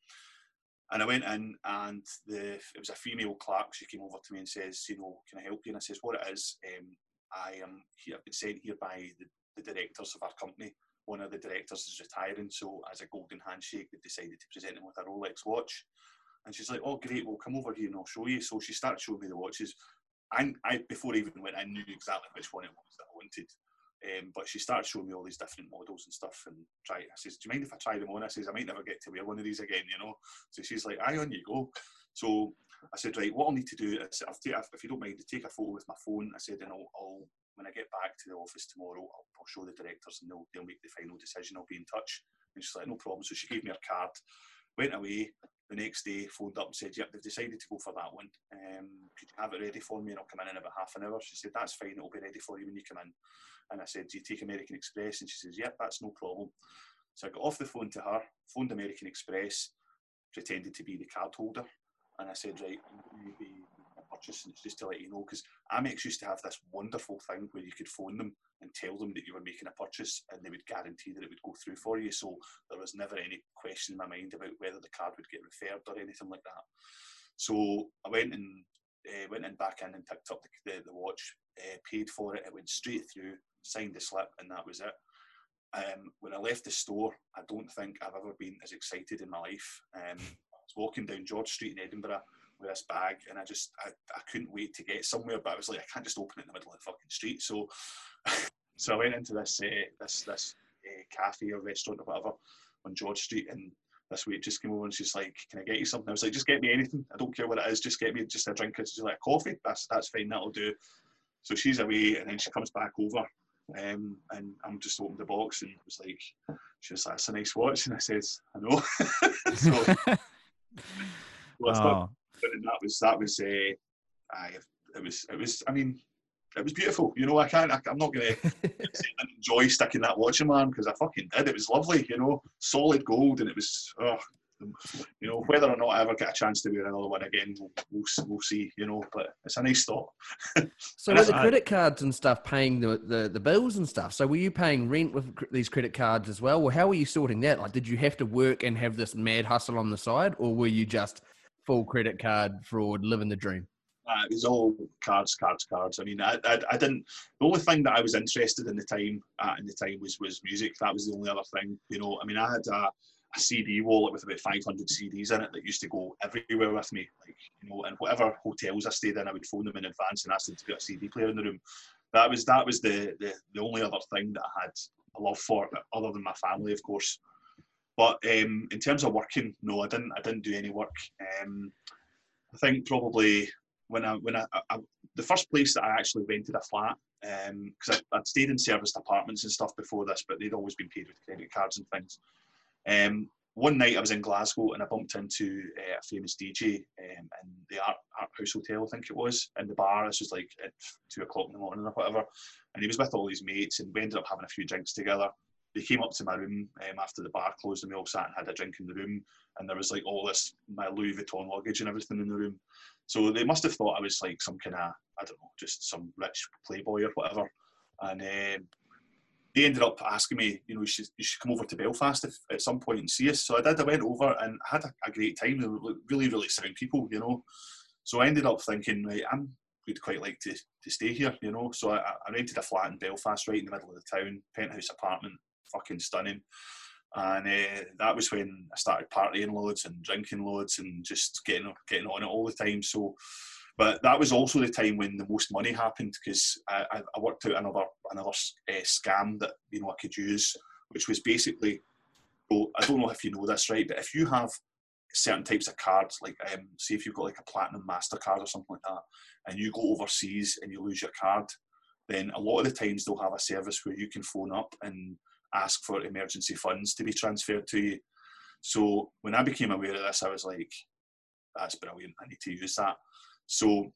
And I went in, and the it was a female clerk. She came over to me and says, "You know, can I help you?" And I says, "What it is? Um, I am here. I've been sent here by the, the directors of our company. One of the directors is retiring, so as a golden handshake, they decided to present him with a Rolex watch." And she's like, "Oh, great! Well, come over here and I'll show you." So she started showing me the watches. And I before I even went, I knew exactly which one it was that I wanted. Um, but she started showing me all these different models and stuff and try. I says, "Do you mind if I try them on?" I says, "I might never get to wear one of these again," you know. So she's like, "Aye, on you go." So I said, "Right, what I'll need to do is, take, if you don't mind, to take a photo with my phone." I said, "And I'll, I'll when I get back to the office tomorrow, I'll, I'll show the directors and they'll they'll make the final decision. I'll be in touch." And she's like, "No problem." So she gave me her card, went away. The next day, phoned up and said, "Yep, they've decided to go for that one. Um, could you have it ready for me, and I'll come in in about half an hour?" She said, "That's fine. It'll be ready for you when you come in." And I said, Do you take American Express? And she says, Yep, that's no problem. So I got off the phone to her, phoned American Express, pretended to be the card holder. And I said, Right, maybe purchase. And it's just to let you know, because Amex used to have this wonderful thing where you could phone them and tell them that you were making a purchase and they would guarantee that it would go through for you. So there was never any question in my mind about whether the card would get referred or anything like that. So I went and uh, went in back in and picked up the, the, the watch, uh, paid for it. It went straight through, signed the slip, and that was it. Um, when I left the store, I don't think I've ever been as excited in my life. Um, I was walking down George Street in Edinburgh with this bag, and I just I, I couldn't wait to get somewhere. But I was like, I can't just open it in the middle of the fucking street. So, so I went into this uh, this this uh, cafe or restaurant or whatever on George Street, and this waitress just came over and she's like, "Can I get you something?" I was like, "Just get me anything. I don't care what it is. Just get me just a drink." She's like, "Coffee? That's that's fine. That'll do." So she's away, and then she comes back over, um, and I'm just opened the box and it was like, "She was like, that's a nice watch," and I says, "I know." so, well, started, and that was that was uh, I, it was it was I mean it was beautiful. You know, I can't. I, am not going to enjoy sticking that watch in my arm because I fucking did. It was lovely. You know, solid gold, and it was. Oh, you know, whether or not I ever get a chance to wear another one again, we'll, we'll, we'll see. You know, but it's a nice thought. so with the credit cards and stuff, paying the, the the bills and stuff. So were you paying rent with these credit cards as well? Well, how were you sorting that? Like, did you have to work and have this mad hustle on the side, or were you just full credit card fraud, living the dream? Uh, it was all cards, cards, cards. I mean, I, I, I, didn't. The only thing that I was interested in the time at in the time was was music. That was the only other thing. You know, I mean, I had a, a CD wallet with about 500 CDs in it that used to go everywhere with me. Like, you know, and whatever hotels I stayed in, I would phone them in advance and ask them to put a CD player in the room. That was that was the the, the only other thing that I had a love for, other than my family, of course. But um, in terms of working, no, I didn't. I didn't do any work. Um, I think probably when I when I, I, the first place that I actually rented a flat because um, I'd stayed in serviced apartments and stuff before this, but they'd always been paid with credit cards and things. Um, one night I was in Glasgow and I bumped into uh, a famous DJ um, in the Art, Art House Hotel, I think it was, in the bar. This was like at two o'clock in the morning or whatever. And he was with all his mates and we ended up having a few drinks together. They came up to my room um, after the bar closed and we all sat and had a drink in the room. And there was like all this, my Louis Vuitton luggage and everything in the room. So they must have thought I was like some kind of, I don't know, just some rich playboy or whatever. And um, they ended up asking me, you know, you should, you should come over to Belfast if, at some point and see us. So I did. I went over and had a, a great time. They were really, really sound people, you know. So I ended up thinking, right, I'm would quite like to, to stay here, you know. So I, I rented a flat in Belfast, right in the middle of the town, penthouse apartment, fucking stunning. And uh, that was when I started partying loads and drinking loads and just getting getting on it all the time. So, but that was also the time when the most money happened because I, I, worked out another another uh, scam that you know I could use, which was basically, well, I don't know if you know this right, but if you have certain types of cards, like um, say if you've got like a platinum Mastercard or something like that, and you go overseas and you lose your card, then a lot of the times they'll have a service where you can phone up and ask for emergency funds to be transferred to you. So when I became aware of this, I was like, that's brilliant. I need to use that. So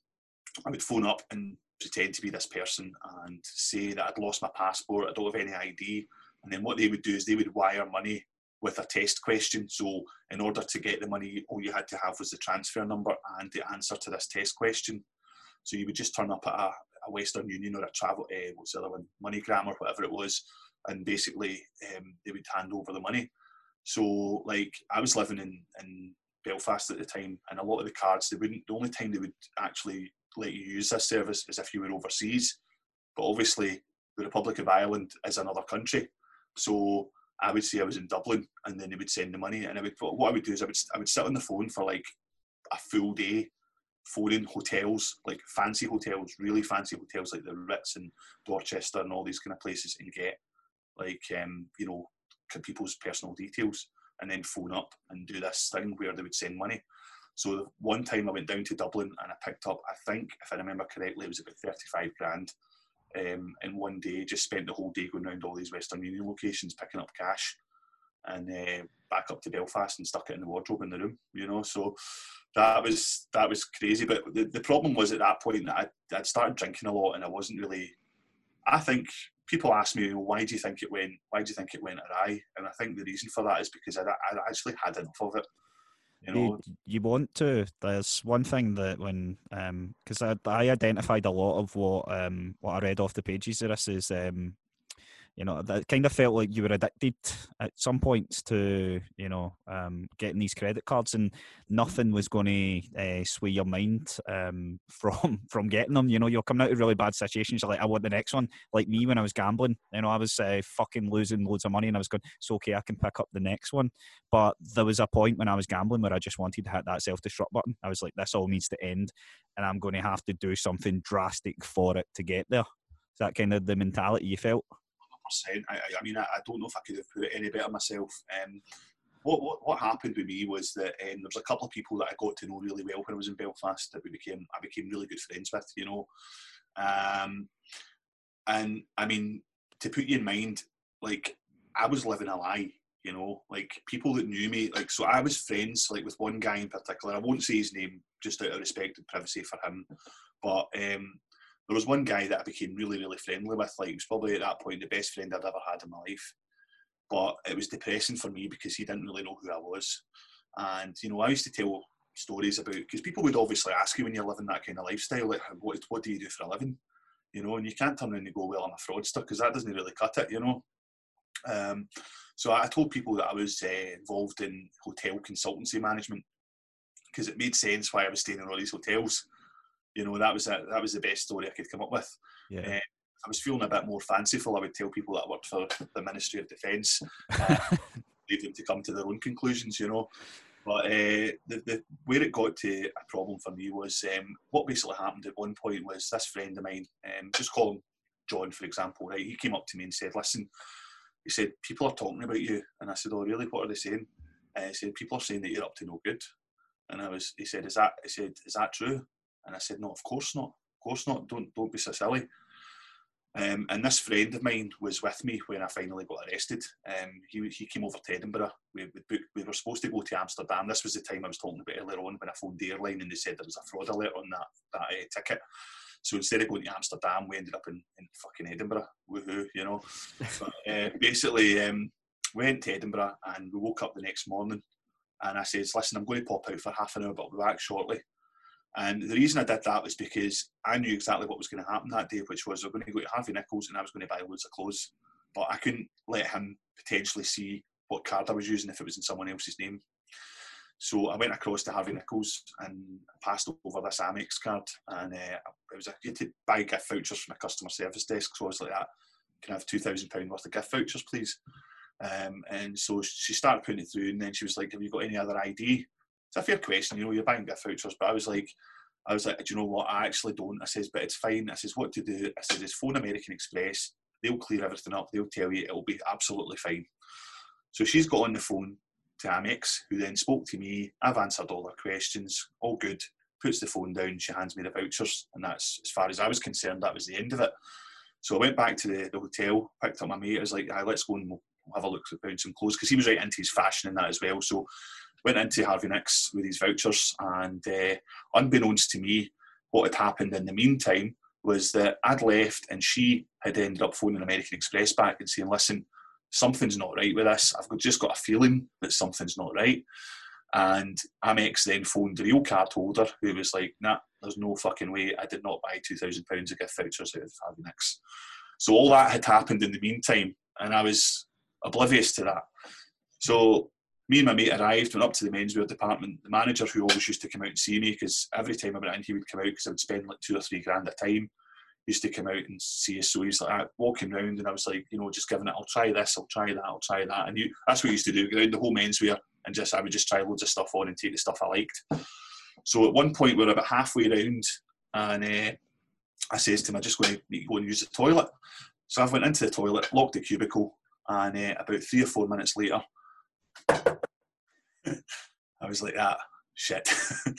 I would phone up and pretend to be this person and say that I'd lost my passport, I don't have any ID. And then what they would do is they would wire money with a test question. So in order to get the money, all you had to have was the transfer number and the answer to this test question. So you would just turn up at a, a Western Union or a travel, uh, what's the other one, MoneyGram or whatever it was, and basically um, they would hand over the money. So like I was living in, in Belfast at the time, and a lot of the cards they wouldn't. The only time they would actually let you use this service is if you were overseas. But obviously, the Republic of Ireland is another country, so I would say I was in Dublin, and then they would send the money, and I would what I would do is I would I would sit on the phone for like a full day, phoning hotels, like fancy hotels, really fancy hotels like the Ritz and Dorchester and all these kind of places, and get like um, you know people's personal details, and then phone up and do this thing where they would send money. So one time I went down to Dublin and I picked up, I think, if I remember correctly, it was about 35 grand um, in one day. Just spent the whole day going around all these Western Union locations picking up cash, and uh, back up to Belfast and stuck it in the wardrobe in the room. You know, so that was that was crazy. But the, the problem was at that point that I, I'd started drinking a lot and I wasn't really. I think people ask me, well, why do you think it went? Why do you think it went awry? And I think the reason for that is because I, I actually had enough of it. You know, you, you want to. There's one thing that when because um, I, I identified a lot of what um what I read off the pages of this is um you know that kind of felt like you were addicted at some points to you know um, getting these credit cards and nothing was going to uh, sway your mind um, from from getting them you know? You're coming out of really bad situations you're like i want the next one like me when i was gambling you know? I was uh, fucking losing loads of money and i was going it's okay i can pick up the next one but there was a point when i was gambling where i just wanted to hit that self-destruct button. I was like this all needs to end and i'm going to have to do something drastic for it to get there. Is that kind of the mentality you felt percent. I, I, mean, I, I, don't know if I could have put it any better myself. Um, what, what, what happened with me was that um, there was a couple of people that I got to know really well when I was in Belfast that we became I became really good friends with, you know. Um, and I mean, to put you in mind, like I was living a lie, you know, like people that knew me, like so I was friends like with one guy in particular. I won't say his name just out of respect and privacy for him, but um, there was one guy that I became really, really friendly with. Like, he was probably at that point the best friend I'd ever had in my life. But it was depressing for me because he didn't really know who I was. And, you know, I used to tell stories about, because people would obviously ask you when you're living that kind of lifestyle, like, what, what do you do for a living? You know, and you can't turn around and go, well, I'm a fraudster, because that doesn't really cut it, you know. Um, so I told people that I was uh, involved in hotel consultancy management because it made sense why I was staying in all these hotels you know that was a, that was the best story I could come up with. Yeah. Uh, I was feeling a bit more fanciful. I would tell people that I worked for the Ministry of Defence, uh, leave them to come to their own conclusions, you know. But uh, the, the where it got to a problem for me was um, what basically happened at one point was this friend of mine, um, just call him John for example, right? He came up to me and said, "Listen," he said, "people are talking about you," and I said, "Oh, really? What are they saying?" Uh, he said, "People are saying that you're up to no good," and I was, he said, "Is that?" He said, "Is that true?" And I said, no, of course not. Of course not. Don't don't be so silly. Um, and this friend of mine was with me when I finally got arrested. Um, he, he came over to Edinburgh. We, we, booked, we were supposed to go to Amsterdam. This was the time I was talking about earlier on when I phoned the airline and they said there was a fraud alert on that, that uh, ticket. So instead of going to Amsterdam, we ended up in, in fucking Edinburgh. Woohoo, you know. but, uh, basically, um, went to Edinburgh and we woke up the next morning and I said, listen, I'm going to pop out for half an hour, but I'll be back shortly. And the reason I did that was because I knew exactly what was going to happen that day, which was I was going to go to Harvey Nichols and I was going to buy loads of clothes. But I couldn't let him potentially see what card I was using if it was in someone else's name. So I went across to Harvey Nichols and passed over this Amex card, and uh, it was a, you had to buy gift vouchers from a customer service desk. So I was like, "That can I have two thousand pound worth of gift vouchers, please?" Um, and so she started putting it through, and then she was like, "Have you got any other ID?" It's a fair question, you know. You're buying gift vouchers, but I was like, I was like, do you know what? I actually don't. I says, but it's fine. I says, what to do? I says, it's phone American Express. They'll clear everything up. They'll tell you it'll be absolutely fine. So she's got on the phone to Amex, who then spoke to me. I've answered all her questions. All good. Puts the phone down. She hands me the vouchers, and that's as far as I was concerned. That was the end of it. So I went back to the, the hotel, picked up my mate. I was like, ah, let's go and we'll have a look at some clothes because he was right into his fashion and that as well. So went into Harvey Nicks with these vouchers, and uh, unbeknownst to me, what had happened in the meantime was that I'd left, and she had ended up phoning American Express back and saying, "Listen, something's not right with this. I've just got a feeling that something's not right." And Amex then phoned the real card holder, who was like, "Nah, there's no fucking way. I did not buy two thousand pounds of gift vouchers out of Harvey Nicks." So all that had happened in the meantime, and I was oblivious to that. So me and my mate arrived, went up to the menswear department. The manager, who always used to come out and see me, because every time I went in, he would come out because I would spend like two or three grand a time. Used to come out and see us. So he's like walking around, and I was like, you know, just giving it. I'll try this. I'll try that. I'll try that. And you, that's what he used to do. Go around the whole menswear and just I would just try loads of stuff on and take the stuff I liked. So at one point we we're about halfway around, and uh, I says to him, "I'm just going to go and use the toilet." So I went into the toilet, locked the cubicle, and uh, about three or four minutes later, I was like, ah, shit.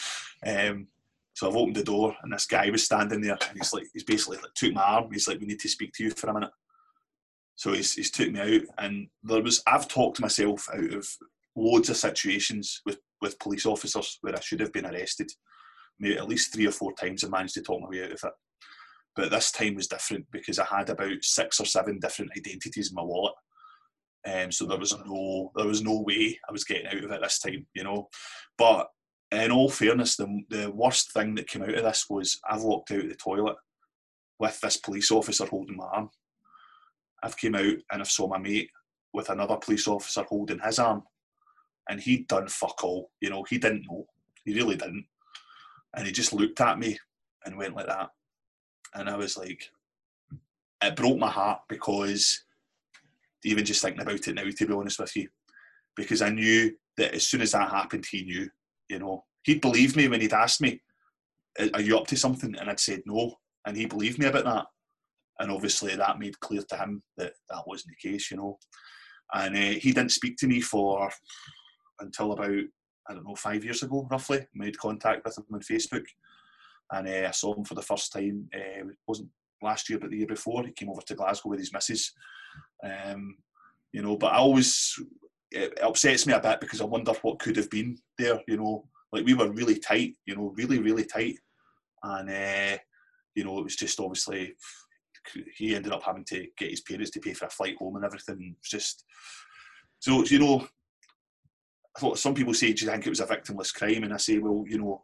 um, so I've opened the door and this guy was standing there and he's like, he's basically like, took my arm. He's like, we need to speak to you for a minute. So he's, he's took me out and there was, I've talked myself out of loads of situations with, with police officers where I should have been arrested. Maybe at least three or four times I managed to talk my way out of it. But this time was different because I had about six or seven different identities in my wallet. Um, so there was no there was no way I was getting out of it this time, you know. But in all fairness, the the worst thing that came out of this was I've walked out of the toilet with this police officer holding my arm. I've came out and I've saw my mate with another police officer holding his arm, and he'd done fuck all. You know, he didn't know. He really didn't, and he just looked at me and went like that, and I was like, it broke my heart because even just thinking about it now, to be honest with you, because I knew that as soon as that happened, he knew. You know, he'd believed me when he'd asked me, "Are you up to something?" and I'd said no, and he believed me about that. And obviously, that made clear to him that that wasn't the case. You know, and uh, he didn't speak to me for until about I don't know five years ago, roughly. Made contact with him on Facebook, and uh, I saw him for the first time. Uh, it wasn't last year, but the year before. He came over to Glasgow with his missus, um, you know, but I always it upsets me a bit because I wonder what could have been there. You know, like we were really tight. You know, really really tight, and uh, you know it was just obviously he ended up having to get his parents to pay for a flight home and everything. It was just so you know. I thought some people say, "Do you think it was a victimless crime?" And I say, "Well, you know,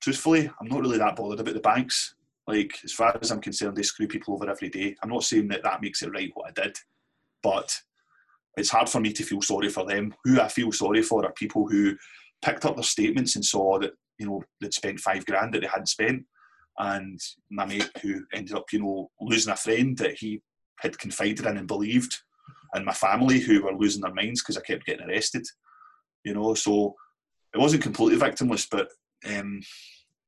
truthfully, I'm not really that bothered about the banks. Like, as far as I'm concerned, they screw people over every day. I'm not saying that that makes it right what I did, but it's hard for me to feel sorry for them. Who I feel sorry for are people who picked up their statements and saw that you know they'd spent five grand that they hadn't spent, and my mate who ended up you know losing a friend that he had confided in and believed, and my family who were losing their minds because I kept getting arrested. You know, so it wasn't completely victimless, but um,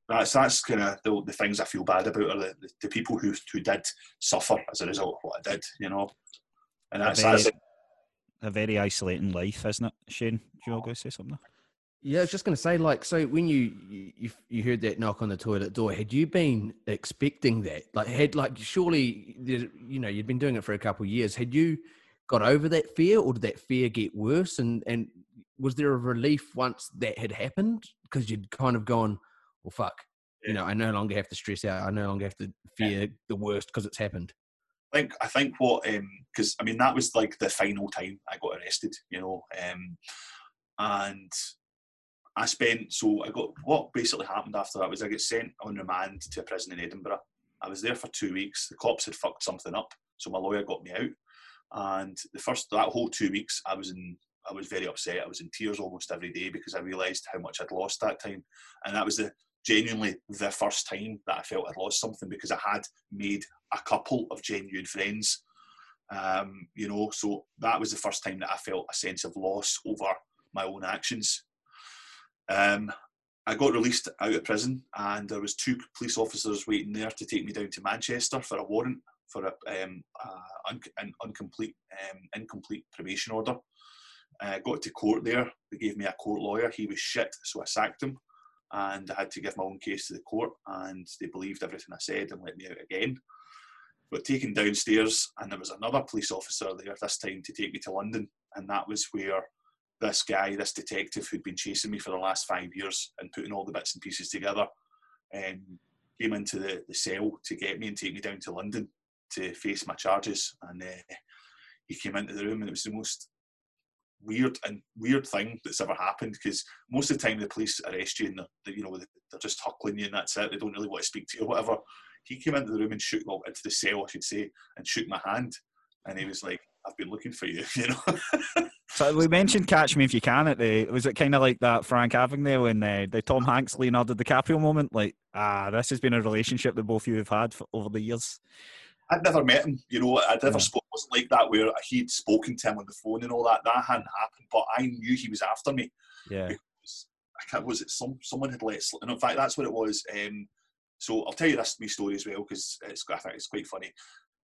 that's that's kind of the, the things I feel bad about are the, the, the, people who who did suffer as a result of what I did, you know. And that's, a very, that's a very isolating life, isn't it, Shane? Do you want to say something? Yeah, I was just going to say, like, so when you, you you heard that knock on the toilet door, had you been expecting that? Like, had like surely, you know, you'd been doing it for a couple of years. Had you got over that fear, or did that fear get worse? And and was there a relief once that had happened because you'd kind of gone, well, fuck, yeah. you know, I no longer have to stress out. I no longer have to fear yeah. the worst because it's happened. I think I think what because um, I mean that was like the final time I got arrested, you know, um, and I spent so I got what basically happened after that was I got sent on remand to a prison in Edinburgh. I was there for two weeks. The cops had fucked something up, so my lawyer got me out. And the first that whole two weeks, I was in I was very upset. I was in tears almost every day because I realised how much I'd lost that time, and that was the genuinely the first time that I felt I'd lost something because I had made a couple of genuine friends. Um, you know, so that was the first time that I felt a sense of loss over my own actions. Um, I got released out of prison, and there was two police officers waiting there to take me down to Manchester for a warrant for a, um, a, an incomplete um, incomplete probation order. I uh, got to court there. They gave me a court lawyer. He was shit, so I sacked him, and I had to give my own case to the court. And they believed everything I said and let me out again. But taken downstairs, and there was another police officer there this time to take me to London, and that was where this guy, this detective who'd been chasing me for the last five years and putting all the bits and pieces together, um, came into the, the cell to get me and take me down to London to face my charges. And uh, he came into the room, and it was the most weird and weird thing that's ever happened because most of the time the police arrest you and they're, you know they're just huckling you and that's it. They don't really want to speak to you or whatever. He came into the room and shook well into the cell, I should say, and shook my hand, and he was like, "I've been looking for you," you know. so we mentioned "Catch Me If You Can." At the was it kind of like that Frank Abagnale and uh, the Tom Hanks Leonardo DiCaprio moment? Like, ah, this has been a relationship that both of you have had for, over the years. I'd never met him, you know, I'd never yeah. spoke, wasn't like that where he'd spoken to him on the phone and all that. That hadn't happened, but I knew he was after me. Yeah. Because, I can't, was it some someone had let slip? And in fact, that's what it was. Um, so I'll tell you this me story as well because it's I think it's quite funny.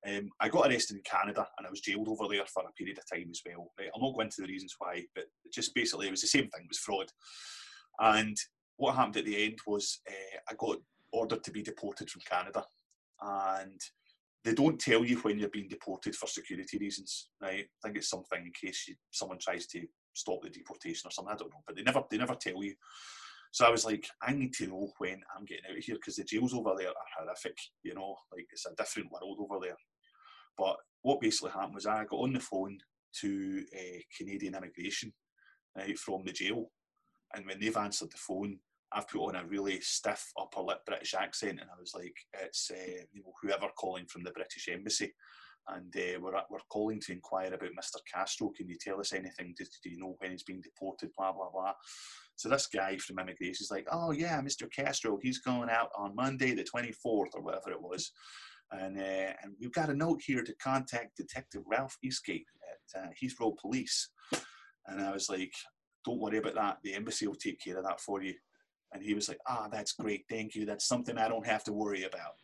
Um, I got arrested in Canada and I was jailed over there for a period of time as well. Right? I'll not go into the reasons why, but just basically it was the same thing. It was fraud. And what happened at the end was uh, I got ordered to be deported from Canada, and they don't tell you when you're being deported for security reasons, right? I think it's something in case you, someone tries to stop the deportation or something. I don't know, but they never they never tell you. So I was like, I need to know when I'm getting out of here because the jails over there are horrific. You know, like it's a different world over there. But what basically happened was I got on the phone to uh, Canadian immigration right, from the jail, and when they've answered the phone, I've put on a really stiff upper lip British accent, and I was like, "It's uh, you know whoever calling from the British Embassy, and uh, we're we're calling to inquire about Mr. Castro. Can you tell us anything? Do, do you know when he's being deported? Blah blah blah." So this guy from immigration is like, "Oh yeah, Mr. Castro, he's going out on Monday the 24th or whatever it was." And, uh, and we've got a note here to contact Detective Ralph Eastgate at uh, Heathrow Police. And I was like, don't worry about that. The embassy will take care of that for you. And he was like, ah, that's great. Thank you. That's something I don't have to worry about.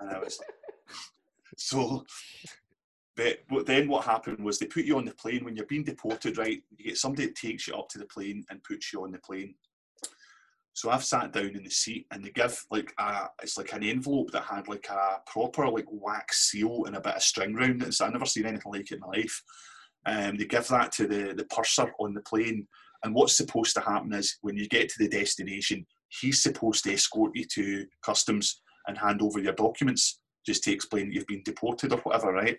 And I was like, so, but, but then what happened was they put you on the plane when you're being deported, right? You get somebody that takes you up to the plane and puts you on the plane. So I've sat down in the seat and they give like a, it's like an envelope that had like a proper like wax seal and a bit of string around it. So I've never seen anything like it in my life. Um, they give that to the, the purser on the plane and what's supposed to happen is when you get to the destination, he's supposed to escort you to customs and hand over your documents just to explain that you've been deported or whatever, right?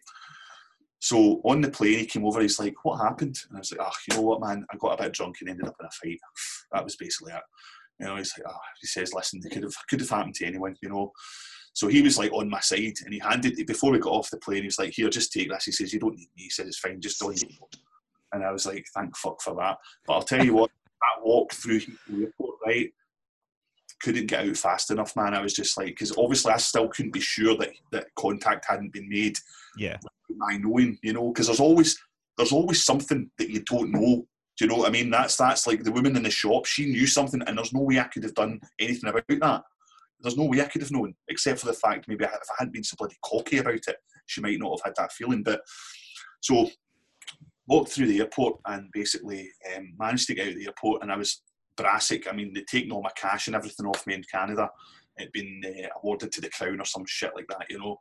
So on the plane, he came over. He's like, "What happened?" And I was like, "Ah, oh, you know what, man? I got a bit drunk and ended up in a fight. That was basically it." You know, he's like, "Ah," oh. he says, "Listen, it could have could have happened to anyone, you know." So he was like on my side, and he handed before we got off the plane. He was like, "Here, just take this." He says, "You don't need me." He said, "It's fine, just don't." And I was like, thank fuck for that. But I'll tell you what, that walk through the airport, right, couldn't get out fast enough, man. I was just like, because obviously I still couldn't be sure that, that contact hadn't been made. Yeah. My knowing, you know, because there's always there's always something that you don't know. Do you know what I mean? That's that's like the woman in the shop. She knew something, and there's no way I could have done anything about that. There's no way I could have known, except for the fact maybe if I hadn't been so bloody cocky about it, she might not have had that feeling. But so walked through the airport and basically um, managed to get out of the airport. And I was brassic. I mean, they'd taken all my cash and everything off me in Canada. It'd been uh, awarded to the Crown or some shit like that, you know.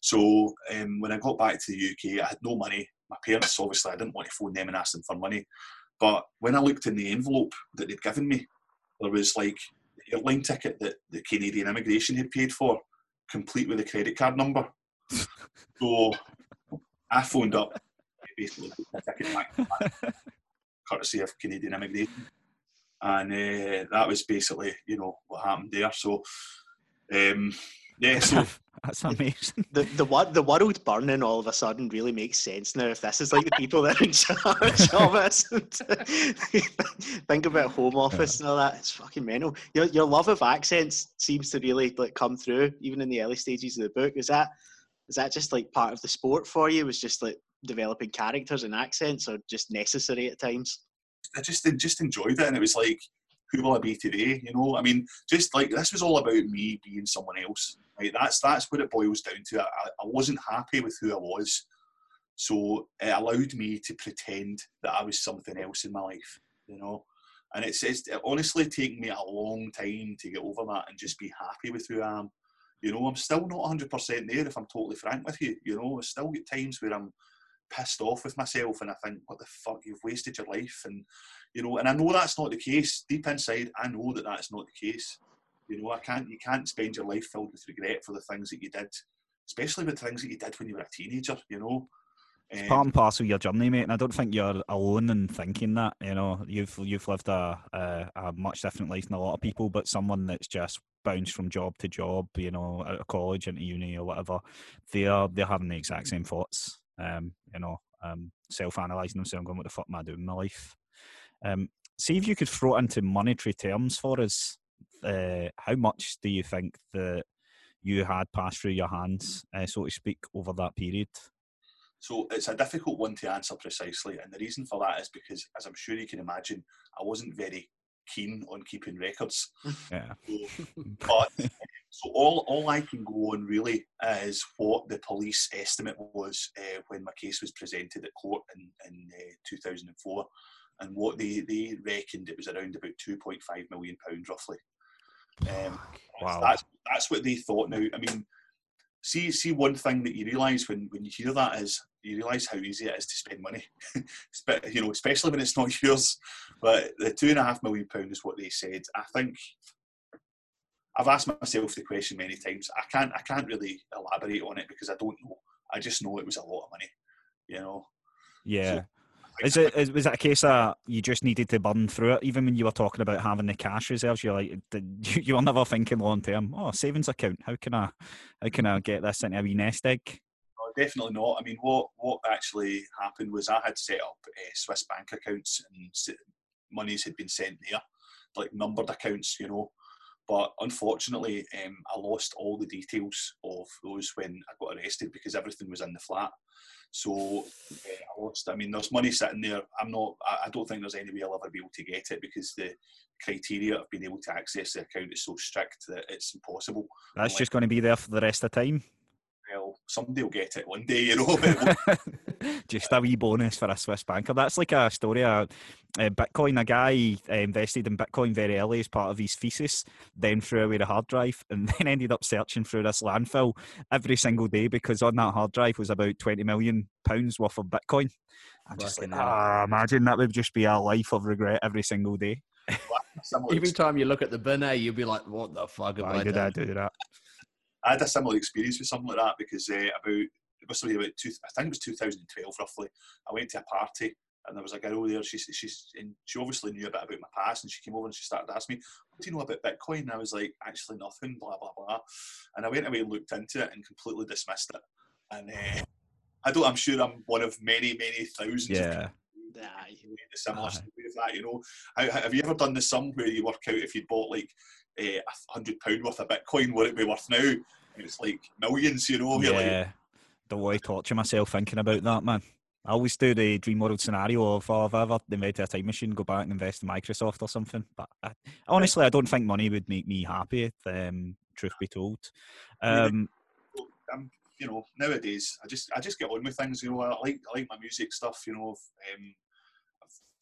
So um, when I got back to the UK, I had no money. My parents, obviously, I didn't want to phone them and ask them for money. But when I looked in the envelope that they'd given me, there was like the airline ticket that the Canadian immigration had paid for, complete with a credit card number. so I phoned up basically ticket back, courtesy of Canadian immigration. And uh, that was basically, you know, what happened there. So, um, yeah, so That's amazing. The the wo- the world burning all of a sudden really makes sense now. If this is like the people that are in charge of it, think about home office and all that. It's fucking mental. Your your love of accents seems to really like come through even in the early stages of the book. Is that is that just like part of the sport for you? Was just like developing characters and accents, are just necessary at times? I just just enjoyed it, and it was like, who will I be today? You know, I mean, just like this was all about me being someone else. Right? That's that's what it boils down to. I, I wasn't happy with who I was, so it allowed me to pretend that I was something else in my life. You know, and it's it's it honestly taken me a long time to get over that and just be happy with who I am. You know, I'm still not 100% there if I'm totally frank with you. You know, I still get times where I'm pissed off with myself and I think, what the fuck, you've wasted your life. And, you know, and I know that's not the case. Deep inside, I know that that's not the case. You know, I can't, you can't spend your life filled with regret for the things that you did, especially with things that you did when you were a teenager, you know. It's part um, and parcel of your journey, mate, and I don't think you're alone in thinking that. You know, you've you've lived a, a, a much different life than a lot of people, but someone that's just bounced from job to job, you know, out of college into uni or whatever, they are they're having the exact same thoughts um, you know, um, self-analysing themselves, going, "What the fuck am I doing in my life?" Um, see if you could throw it into monetary terms for us. Uh, how much do you think that you had passed through your hands, uh, so to speak, over that period? So it's a difficult one to answer precisely, and the reason for that is because, as I'm sure you can imagine, I wasn't very keen on keeping records. Yeah. So, but so all, all I can go on really is what the police estimate was uh, when my case was presented at court in, in uh, 2004, and what they, they reckoned it was around about 2.5 million pounds roughly. Um, wow. That's, that's what they thought. Now, I mean, see see one thing that you realise when, when you hear that is you realise how easy it is to spend money. you know, especially when it's not yours. But the two and a half million pound is what they said. I think I've asked myself the question many times. I can't I can't really elaborate on it because I don't know. I just know it was a lot of money. You know. Yeah. So, is it is, was it a case that you just needed to burn through it? Even when you were talking about having the cash reserves, you're like, you, you were never thinking long term. Oh, savings account. How can I, how can I get this into a wee nest egg? Definitely not. I mean, what what actually happened was I had set up uh, Swiss bank accounts and monies had been sent there, like numbered accounts, you know. But unfortunately, um, I lost all the details of those when I got arrested because everything was in the flat. So uh, I lost. I mean, there's money sitting there. I'm not. I, don't think there's any way I'll ever be able to get it because the criteria of being able to access the account is so strict that it's impossible. That's just going to be there for the rest of the time well, somebody will get it one day, you know. Just a wee bonus for a Swiss banker. That's like a story of uh, Bitcoin. A guy uh, invested in Bitcoin very early as part of his thesis, then threw away the hard drive, and then ended up searching through this landfill every single day because on that hard drive was about 20 million pounds worth of Bitcoin. I'm just like, ah, imagine that would just be a life of regret every single day. Every time you look at the bin, eh, you'll be like, "What the fuck Why I did I do that?" I had a similar experience with something like that because uh, about it must have been about two, I think it was 2012 roughly. I went to a party and there was a girl there. She's she's she obviously knew a bit about my past, and she came over and she started asking me, "What do you know about Bitcoin?" And I was like, "Actually, nothing." Blah blah blah. And I went away and looked into it and completely dismissed it. And uh, I don't. I'm sure I'm one of many many thousands. Yeah. Aye. The similar story of that, you know. have you ever done the sum where you work out if you bought like a hundred pound worth of Bitcoin, what it be worth now? And it's like millions, you know. Yeah. Like, Don't want to torture myself thinking about that, man. I always do the dream world scenario of oh, if I ever invented a time machine, go back and invest in Microsoft or something. But I, honestly, I don't think money would make me happy. Um, truth be told, um, I'm, you know, nowadays I just I just get on with things. You know, I like I like my music stuff. You know, um,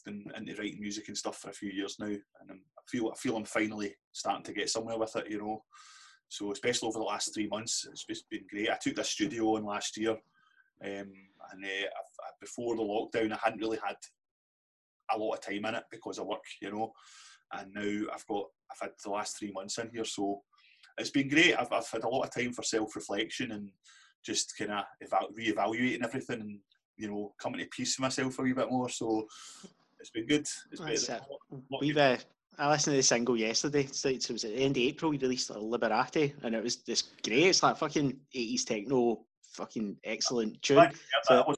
been into writing music and stuff for a few years now, and I'm, I feel I feel I'm finally starting to get somewhere with it. You know, so especially over the last three months, it's just been great. I took this studio on last year, um, and uh, before the lockdown, I hadn't really had a lot of time in it because of work, you know. And now I've got I've had the last three months in here, so it's been great. I've, I've had a lot of time for self reflection and just kind of eval- re-evaluating everything and you know coming to peace with myself a wee bit more. So it's been good. It's been, We've uh, I listened to the single yesterday. So it was at the end of April. We released like, Liberati, and it was this great. It's like fucking eighties techno, fucking excellent tune. Right, yeah, so,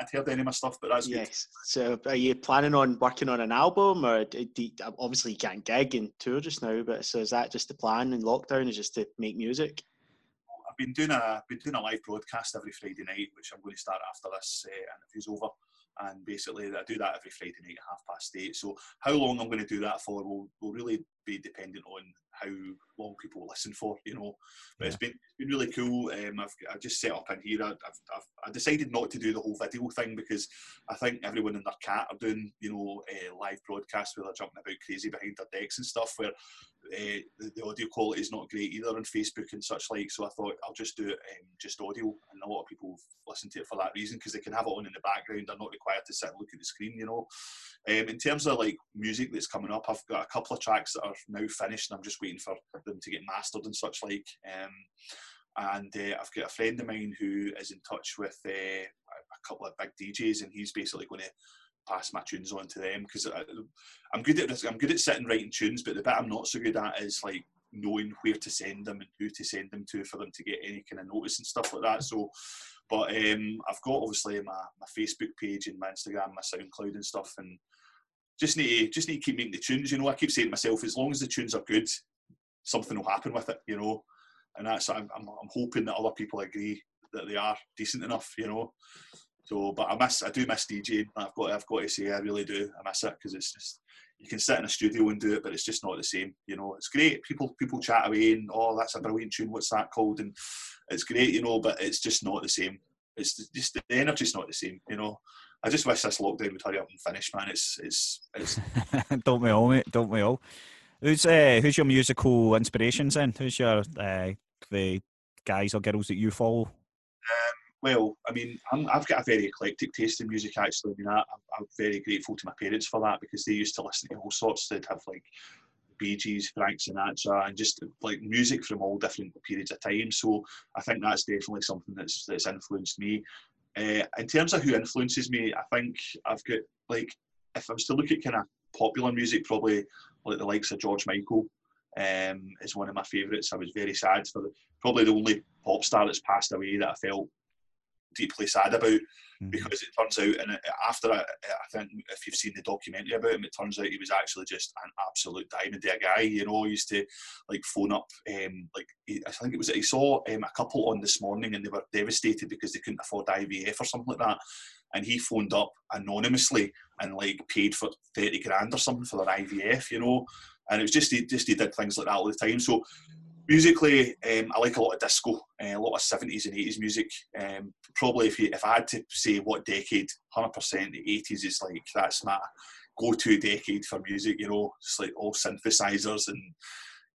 I'd heard any of my stuff, but that's yes. Good. So, are you planning on working on an album, or do you, obviously you can't gig and tour just now? But so is that just the plan in lockdown? Is just to make music? I've been doing a been doing a live broadcast every Friday night, which I'm going to start after this uh, interview's over and basically I do that every Friday night at half past eight. So how long I'm going to do that for will, will really be dependent on how long people listen for, you know. But yeah. it's been it's been really cool. Um, I've, I've just set up in here. I've, I've, I decided not to do the whole video thing because I think everyone in their cat are doing, you know, uh, live broadcasts where they're jumping about crazy behind their decks and stuff. Where uh, the, the, audio quality is not great either on Facebook and such like. So I thought I'll just do it um, just audio, and a lot of people listen to it for that reason because they can have it on in the background. They're not required to sit and look at the screen, you know. Um, in terms of like music that's coming up, I've got a couple of tracks that are now finished, and I'm just waiting for them to get mastered and such like. Um, and uh, I've got a friend of mine who is in touch with uh, a couple of big DJs, and he's basically going to pass my tunes on to them because I'm good at I'm good at sitting writing tunes, but the bit I'm not so good at is like knowing where to send them and who to send them to for them to get any kind of notice and stuff like that. So, but um, I've got obviously my, my Facebook page and my Instagram, my SoundCloud and stuff, and just need to just need to keep making the tunes. You know, I keep saying to myself, as long as the tunes are good, something will happen with it. You know, and that's I'm I'm, I'm hoping that other people agree that they are decent enough. You know. So, but I miss, I do miss DJing. I've got, I've got to say, I really do. I miss it because it's just, you can sit in a studio and do it, but it's just not the same. You know, it's great. People, people chat away and oh, that's a brilliant tune. What's that called? And it's great, you know, but it's just not the same. It's just the energy's not the same. You know, I just wish this lockdown would hurry up and finish, man. It's, it's, it's. don't we all, mate? Don't we all? Who's, uh, who's your musical inspirations then? Who's your uh, the guys or girls that you follow? Well, I mean, i have got a very eclectic taste in music. Actually, I mean, I, am very grateful to my parents for that because they used to listen to all sorts. They'd have like Bee Gees, Frank Sinatra, and just like music from all different periods of time. So I think that's definitely something that's that's influenced me. Uh, in terms of who influences me, I think I've got like if I was to look at kind of popular music, probably like the likes of George Michael um, is one of my favourites. I was very sad for the, probably the only pop star that's passed away that I felt deeply sad about mm-hmm. because it turns out, and after I, I think if you've seen the documentary about him, it turns out he was actually just an absolute diamond of a guy. You know, he used to like phone up, um, like he, I think it was he saw um, a couple on this morning and they were devastated because they couldn't afford IVF or something like that. And he phoned up anonymously and like paid for thirty grand or something for their IVF, you know. And it was just he just he did things like that all the time. So musically, um, I like a lot of disco, uh, a lot of seventies and eighties music. Um, probably if if I had to say what decade, hundred percent the eighties is like that's my go-to decade for music. You know, it's like all synthesizers and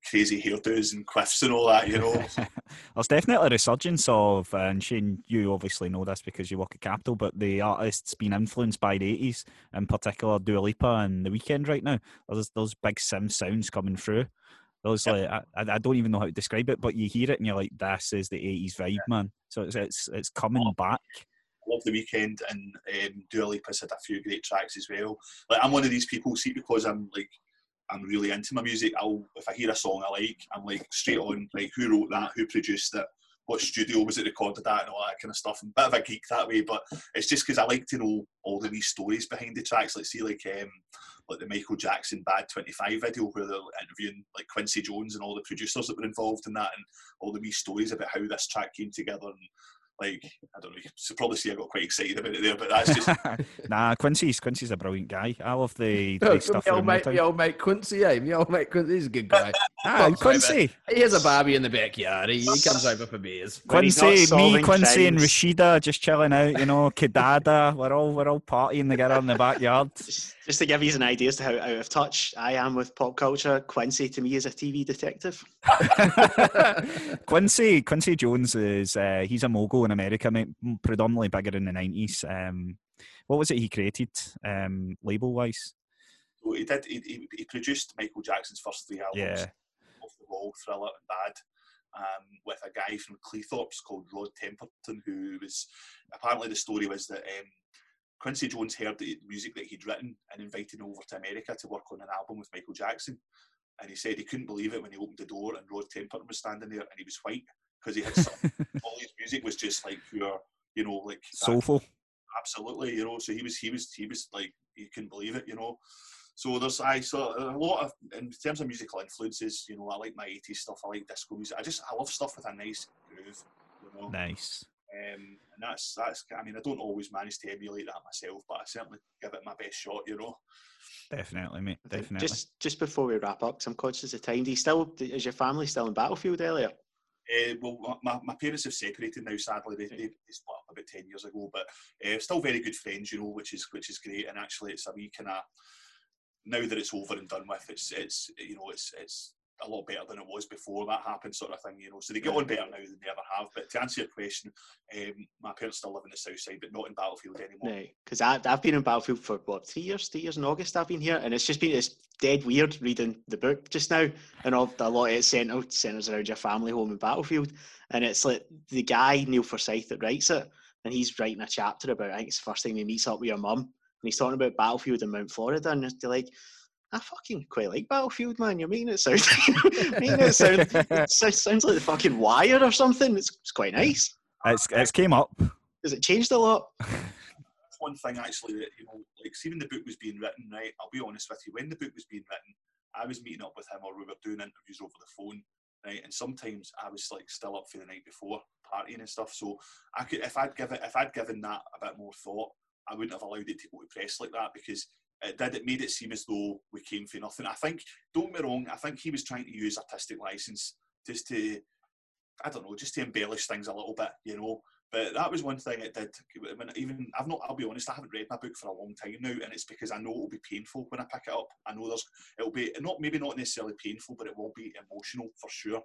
crazy hairdos and quiffs and all that. You know, there's definitely a resurgence of, uh, and Shane, you obviously know this because you work at Capital, but the artists been influenced by the eighties, in particular Dua Lipa and The Weeknd right now. There's those big synth sounds coming through. Those yep. like I, I don't even know how to describe it, but you hear it and you're like, "This is the '80s vibe, yeah. man." So it's it's it's coming oh, back. Love the Weeknd and um, Dua Lipa's had a few great tracks as well. Like I'm one of these people, see, because I'm like I'm really into my music. I'll if I hear a song I like, I'm like straight on like who wrote that, who produced it, what studio was it recorded at and all that kind of stuff. I'm a bit of a geek that way, but it's just because I like to know all the wee stories behind the tracks. Like see like um, like the Michael Jackson Bad 25 video where they're interviewing like Quincy Jones and all the producers that were involved in that and all the wee stories about how this track came together and like I don't know. You should probably see I got quite excited about it there, but that's just nah. Quincy's Quincy's a brilliant guy. I love the, the stuff. Me old, mate, me old mate Quincy, eh? Me old mate Quincy, he's a good guy. ah, Quincy. He has a Barbie in the backyard. He, he comes over for beers. Quincy, me, Quincy, and Rashida just chilling out. You know, Kidada. We're all we're all partying together in the backyard. Just to give you an idea as to how out of touch I am with pop culture, Quincy to me is a TV detective. Quincy Quincy Jones is uh, he's a mogul in America, predominantly bigger in the nineties. Um, what was it he created, um, label wise? So he did. He, he, produced Michael Jackson's first three albums. Yeah. Off the Wall, Thriller, and Bad. Um, with a guy from Cleethorpes called Rod Temperton, who was apparently the story was that um, Quincy Jones heard the music that he'd written and invited him over to America to work on an album with Michael Jackson. And he said he couldn't believe it when he opened the door and Rod Temperton was standing there and he was white because he had some, all his music was just like pure, you know, like soulful. Absolutely, you know. So he was, he was, he was like he couldn't believe it, you know. So there's I saw a lot of in terms of musical influences. You know, I like my '80s stuff. I like disco music. I just I love stuff with a nice groove. You know, nice. Um, and that's that's. I mean, I don't always manage to emulate that myself, but I certainly give it my best shot. You know. Definitely, mate. Definitely. Just just before we wrap up, because I'm conscious of time. Do you still is your family still in Battlefield Elliot? Uh, well, my, my parents have separated now. Sadly, they, they, they split up about ten years ago, but uh, still very good friends, you know, which is which is great. And actually, it's a wee kind of now that it's over and done with, it's it's you know it's it's a lot better than it was before that happened, sort of thing. You know, so they get on better now than they ever have. But to answer your question, um, my parents still live in the south side, but not in Battlefield anymore. Right, because I've, I've been in Battlefield for what three years, three years in August. I've been here, and it's just been it's dead weird reading the book just now, and all a lot of it centered centers around your family home in Battlefield, and it's like the guy Neil Forsyth that writes it, and he's writing a chapter about I think it's the first time he meets up with your mum, and he's talking about Battlefield in Mount Florida, and they're like I fucking quite like Battlefield, man. You're making it sound, making it sound, it sounds like the fucking Wire or something. It's, it's quite nice. It's it's came up. Has it changed a lot? one thing actually that you know, like, see when the book was being written, right? I'll be honest with you. When the book was being written, I was meeting up with him, or we were doing interviews over the phone, right? And sometimes I was like still up for the night before, partying and stuff. So I could, if I'd given, if I'd given that a bit more thought, I wouldn't have allowed it to go to press like that because it did. It made it seem as though we came for nothing. I think, don't me wrong, I think he was trying to use artistic license just to, I don't know, just to embellish things a little bit, you know. But that was one thing it did. I mean, even I've not. I'll be honest. I haven't read my book for a long time now, and it's because I know it'll be painful when I pick it up. I know there's. It'll be not maybe not necessarily painful, but it will be emotional for sure.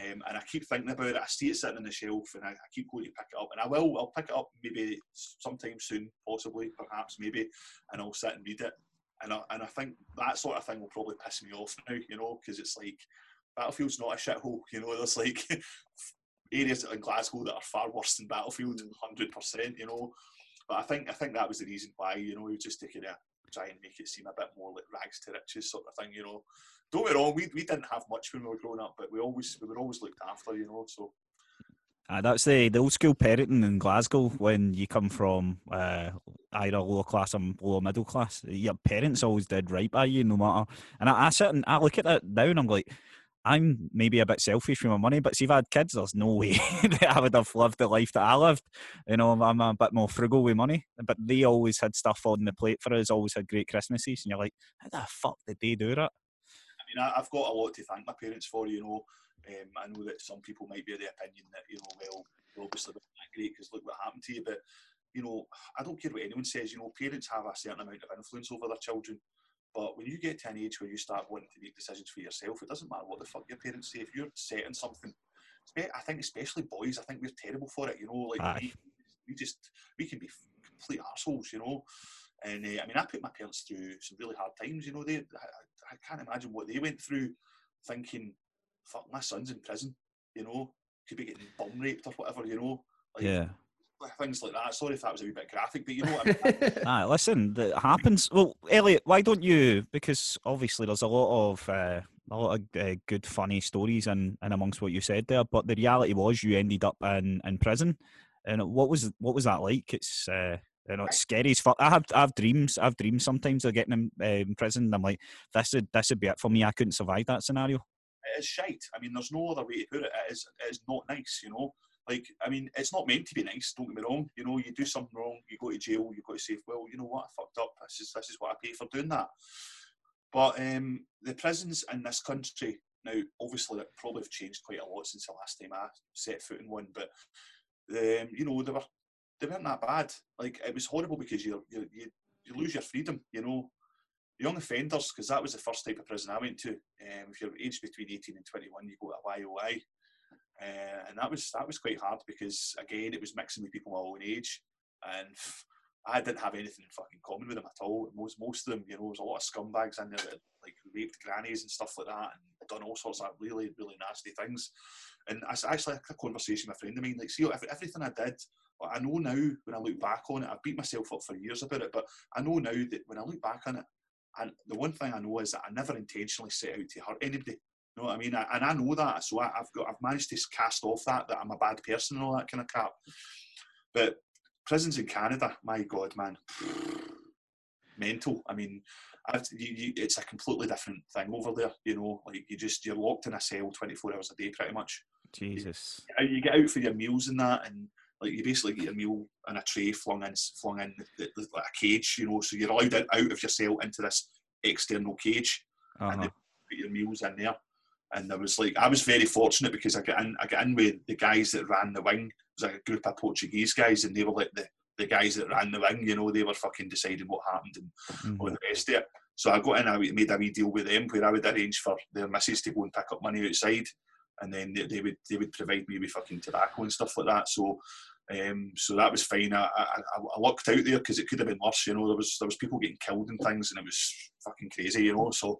Um, and I keep thinking about it. I see it sitting on the shelf, and I, I, keep going to pick it up. And I will. I'll pick it up maybe sometime soon, possibly, perhaps, maybe, and I'll sit and read it. And I, and I think that sort of thing will probably piss me off now, you know, because it's like Battlefield's not a shithole, you know. There's like areas in Glasgow that are far worse than Battlefield, hundred percent, you know. But I think I think that was the reason why, you know, he was just taking of try and make it seem a bit more like rags to riches sort of thing, you know don't get wrong, we, we didn't have much when we were growing up, but we always we were always looked after, you know. So uh, that's the, the old school parenting in Glasgow when you come from uh, either lower class or lower middle class. Your parents always did right by you, no matter. And I, I sit and I look at that now and I'm like, I'm maybe a bit selfish with my money, but see, if I had kids, there's no way that I would have lived the life that I lived. You know, I'm a bit more frugal with money, but they always had stuff on the plate for us, always had great Christmases, and you're like, how the fuck did they do that? I mean, I, have got a lot to thank my parents for. You know, um, I know that some people might be of the opinion that you know, well, obviously not great because look what happened to you. But you know, I don't care what anyone says. You know, parents have a certain amount of influence over their children. But when you get to an age where you start wanting to make decisions for yourself, it doesn't matter what the fuck your parents say. If you're setting something, I think especially boys, I think we're terrible for it. You know, like we, we, just we can be complete assholes. You know, and uh, I mean, I put my parents through some really hard times. You know, they I can't imagine what they went through, thinking, "Fuck, my son's in prison." You know, could be getting bomb raped or whatever. You know, like, yeah. Things like that. Sorry if that was a wee bit graphic, but you know what I mean. ah, listen, that happens. Well, Elliot, why don't you? Because obviously there's a lot of uh, a lot of uh, good, funny stories and and amongst what you said there. But the reality was, you ended up in in prison. And what was what was that like? It's uh, you know, it's scary as fuck. I have, I have dreams. I have dreams sometimes of getting in, uh, in prison. I'm like, this would, this would be it for me. I couldn't survive that scenario. It is shite. I mean, there's no other way to put it. It is, it is not nice, you know. Like, I mean, it's not meant to be nice. Don't get me wrong. You know, you do something wrong, you go to jail. You've got to say, well, you know what, I fucked up. This is, this is what I pay for doing that. But um, the prisons in this country now, obviously, it probably have changed quite a lot since the last time I set foot in one. But um, you know, they were they weren't that bad. Like it was horrible because you you you, lose your freedom. You know, young offenders because that was the first type of prison I went to. Um, if you're aged between eighteen and twenty one, you go to YOI, uh, and that was that was quite hard because again it was mixing with people my own age, and I didn't have anything in fucking common with them at all. Most most of them, you know, there was a lot of scumbags in there that like raped grannies and stuff like that, and done all sorts of really really nasty things. And I actually had a conversation with a friend of mine, like, see, everything I did I know now when I look back on it, I've beat myself up for years about it, but I know now that when I look back on it, and the one thing I know is that I never intentionally set out to hurt anybody. You know what I mean? I, and I know that, so I, have got I've managed to cast off that that I'm a bad person and all that kind of crap. But prisons in Canada, my God, man, mental. I mean, you, you, it's a completely different thing over there. You know, like you just you're locked in a cell 24 hours a day, pretty much. Jesus. You, you get out for your meals and that, and like you basically get your meal in a tray flung in, flung in the, the, like a cage. You know, so you're allowed out, out of your cell into this external cage, uh-huh. and they put your meals in there. And there was like I was very fortunate because I got in I got in with the guys that ran the wing. It was like a group of Portuguese guys, and they were like the the guys that ran the wing, you know, they were fucking deciding what happened and mm-hmm. all the rest of it. So I got in, I made a wee deal with them where I would arrange for their missus to go and pick up money outside, and then they, they would they would provide me with fucking tobacco and stuff like that. So, um, so that was fine. I, I, I lucked out there because it could have been worse. You know, there was there was people getting killed and things, and it was fucking crazy. You know, so.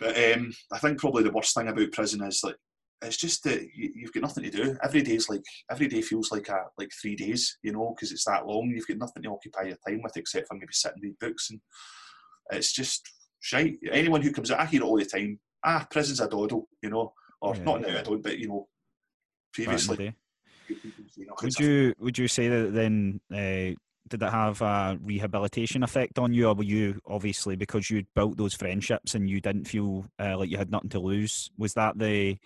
But um, I think probably the worst thing about prison is like it's just that you, have got nothing to do. Every day's like every day feels like a like three days, you know, because it's that long. You've got nothing to occupy your time with except for maybe sitting read books, and it's just shite. Anyone who comes out, I hear it all the time. Ah, prison's a doddle, you know, or yeah. not now I don't, but you know, previously. would you would you say that then? Uh, did it have a rehabilitation effect on you, or were you obviously because you built those friendships and you didn't feel uh, like you had nothing to lose? Was that the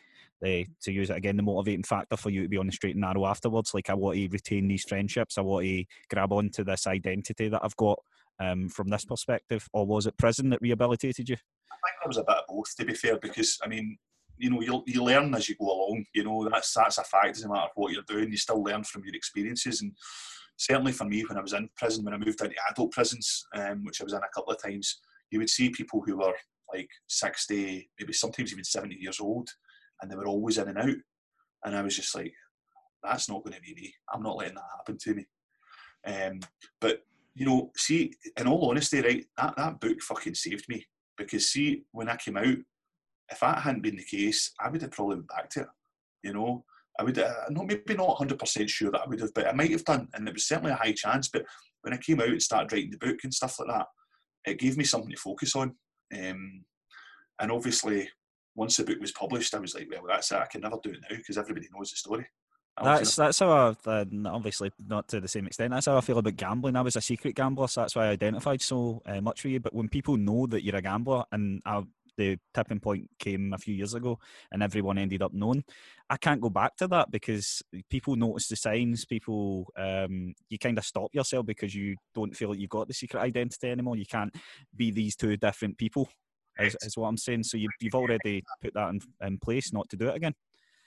the, to use it again, the motivating factor for you to be on the straight and narrow afterwards. Like I want to retain these friendships. I want to grab onto this identity that I've got um, from this perspective. Or was it prison that rehabilitated you? I think there was a bit of both, to be fair, because I mean, you know, you you learn as you go along. You know, that's that's a fact. Doesn't matter what you're doing, you still learn from your experiences. And certainly for me, when I was in prison, when I moved into adult prisons, um, which I was in a couple of times, you would see people who were like 60, maybe sometimes even 70 years old, and they were always in and out. And I was just like, that's not going to be me. I'm not letting that happen to me. Um, but you know, see, in all honesty, right, that, that book fucking saved me because see, when I came out, if that hadn't been the case, I would have probably went back to it. You know, I would uh, not maybe not hundred percent sure that I would have, but I might have done, and it was certainly a high chance. But when I came out and started writing the book and stuff like that, it gave me something to focus on. Um, and obviously, once the book was published, I was like, well, that's it. I can never do it now because everybody knows the story. That's that's how I uh, obviously not to the same extent. That's how I feel about gambling. I was a secret gambler, so that's why I identified so uh, much with you. But when people know that you're a gambler, and I, the tipping point came a few years ago, and everyone ended up knowing, I can't go back to that because people notice the signs. People, um, you kind of stop yourself because you don't feel like you've got the secret identity anymore. You can't be these two different people is, is what I'm saying. So you, have already put that in, in place not to do it again.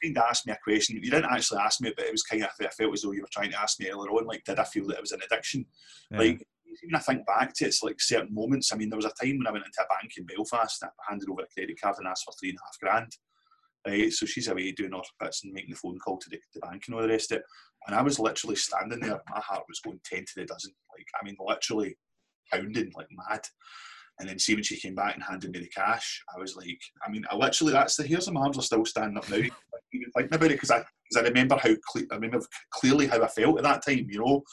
You kind of asked me a question. You didn't actually ask me, but it was kind of, I felt as though you were trying to ask me earlier on, like, did I feel that it was an addiction? Yeah. Like, even I think back to it, it's like certain moments. I mean, there was a time when I went into a bank in Belfast, and I handed over a credit card and asked for three and a half grand. Right, so she's away doing her bits and making the phone call to the, the bank and all the rest of it. And I was literally standing there, my heart was going 10 to the dozen. Like, I mean, literally pounding like mad. And then see when she came back and handed me the cash, I was like, I mean, I literally that's the on my arms are still standing up now, even thinking about it because I because I remember how cle- I remember clearly how I felt at that time, you know.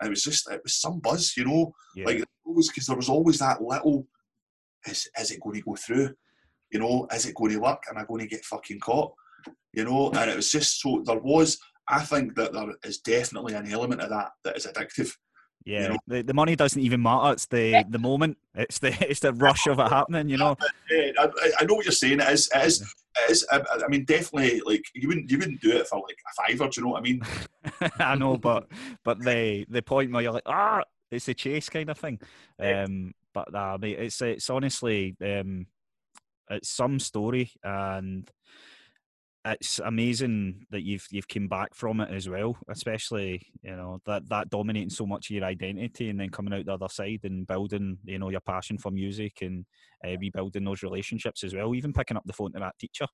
And it was just it was some buzz, you know, yeah. like always because there was always that little, is is it going to go through? You know, is it going to work? Am I going to get fucking caught? You know, and it was just so there was. I think that there is definitely an element of that that is addictive. Yeah, you know? the, the money doesn't even matter. It's the the moment. It's the it's the rush of it happening. You know. Yeah, I, I know what you're saying. It is. It is. It is I, I, mean, definitely. Like you wouldn't you wouldn't do it for like a fiver. Do you know what I mean? I know, but but the the point where you're like ah, it's a chase kind of thing. Um, but uh, it's it's honestly um, it's some story and it's amazing that you've you've come back from it as well, especially you know that that dominating so much of your identity, and then coming out the other side and building you know your passion for music and uh, rebuilding those relationships as well. Even picking up the phone to that teacher,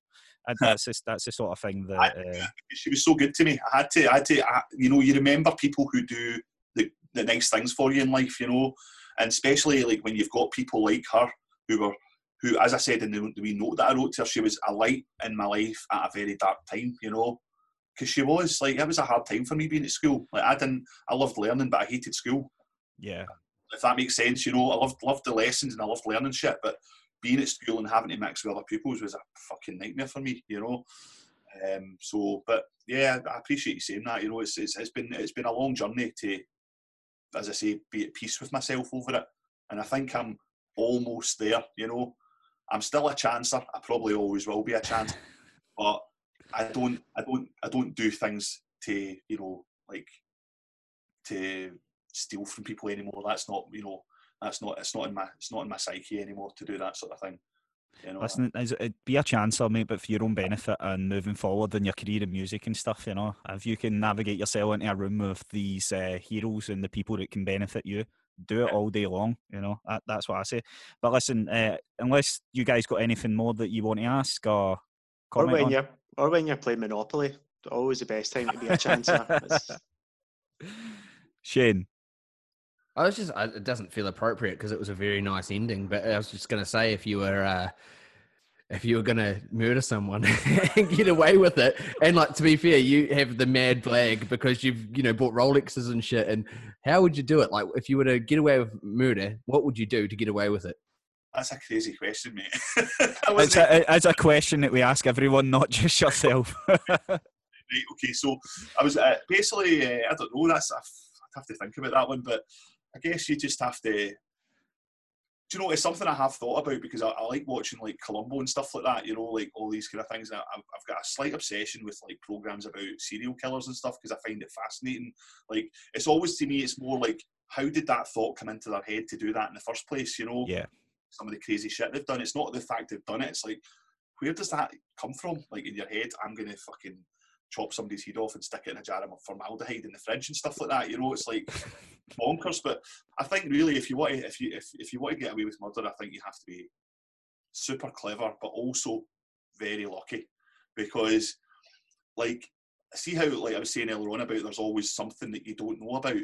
and that's just, that's the sort of thing that uh, she was so good to me. I had to, I had to, I, you know, you remember people who do the the nice things for you in life, you know, and especially like when you've got people like her who were who, as I said in the, the wee note that I wrote to her, she was a light in my life at a very dark time, you know. because she was like it was a hard time for me being at school. Like I didn't, I loved learning, but I hated school. Yeah. If that makes sense, you know, I loved loved the lessons and I loved learning shit, but being at school and having to mix with other pupils was a fucking nightmare for me, you know. Um, so, but yeah, I appreciate you saying that. You know, it's, it's it's been it's been a long journey to, as I say, be at peace with myself over it, and I think I'm almost there. You know, I'm still a chancer. I probably always will be a chancer, but I don't I don't I don't do things to you know like to steal from people anymore. That's not you know that's not it's not in my it's not in my psyche anymore to do that sort of thing. You know, Listen, it'd be a chancer, mate, but for your own benefit and moving forward in your career in music and stuff, you know, if you can navigate yourself into a room with these uh, heroes and the people that can benefit you, do it all day long. You know, that, that's what I say. But listen, uh, unless you guys got anything more that you want to ask or or when on? you're or when you're playing Monopoly, always the best time to be a chancer. Shane. I was just, it doesn't feel appropriate because it was a very nice ending. But I was just going to say, if you were, uh, if you were going to murder someone and get away with it, and like to be fair, you have the mad flag because you've, you know, bought Rolexes and shit. And how would you do it? Like, if you were to get away with murder, what would you do to get away with it? That's a crazy question, mate. it's, a, it's a question that we ask everyone, not just yourself. right, okay, so I was uh, basically, uh, I don't know, that's, I'd have to think about that one, but I guess you just have to. Do you know, it's something I have thought about because I, I, like watching like Columbo and stuff like that, you know, like all these kind of things. I, I've got a slight obsession with like programs about serial killers and stuff because I find it fascinating. Like, it's always to me, it's more like, how did that thought come into their head to do that in the first place, you know? Yeah. Some of the crazy shit they've done. It's not the fact they've done it, it's like, where does that come from? Like in your head, I'm to fucking chop somebody's head off and stick it in a jar of formaldehyde in the fridge and stuff like that. You know, it's like bonkers. But I think really, if you want to, if you if, if you want to get away with murder, I think you have to be super clever, but also very lucky, because like see how like I was saying earlier on about there's always something that you don't know about.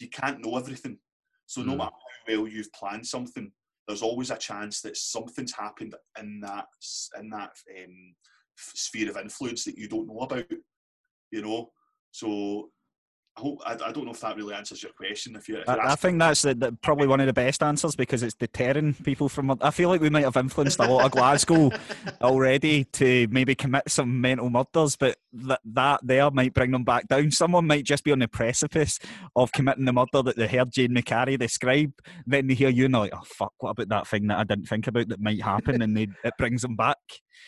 You can't know everything. So no mm. matter how well you've planned something, there's always a chance that something's happened in that in that um, sphere of influence that you don't know about, you know. So I hope I, I don't know if that really answers your question. If you, I, I, think that's the, the, probably one of the best answers because it's deterring people from. I feel like we might have influenced a lot of Glasgow already to maybe commit some mental murders, but that that there might bring them back down. Someone might just be on the precipice of committing the murder that they heard Jane McCarry describe. Then they hear you and they're like, "Oh fuck, what about that thing that I didn't think about that might happen?" And they, it brings them back.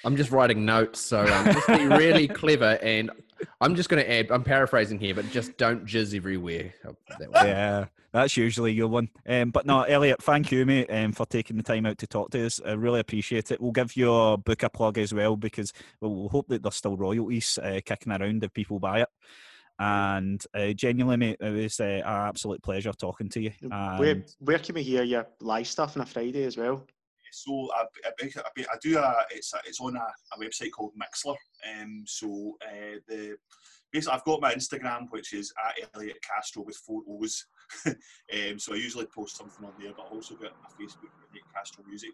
I'm just writing notes, so um, just be really clever. And I'm just going to add, I'm paraphrasing here, but just don't jizz everywhere. That yeah, that's usually your one. Um, but no, Elliot, thank you, mate, um, for taking the time out to talk to us. I really appreciate it. We'll give your book a plug as well because we'll hope that there's still royalties uh, kicking around if people buy it. And uh, genuinely, mate, it was uh, an absolute pleasure talking to you. And where, where can we hear your live stuff on a Friday as well? So I, I, I, do a it's a, it's on a, a website called Mixlr. Um, so uh, the basically I've got my Instagram which is at Elliot Castro with four O's. um, so I usually post something on there, but I also got a Facebook Elliot Castro Music,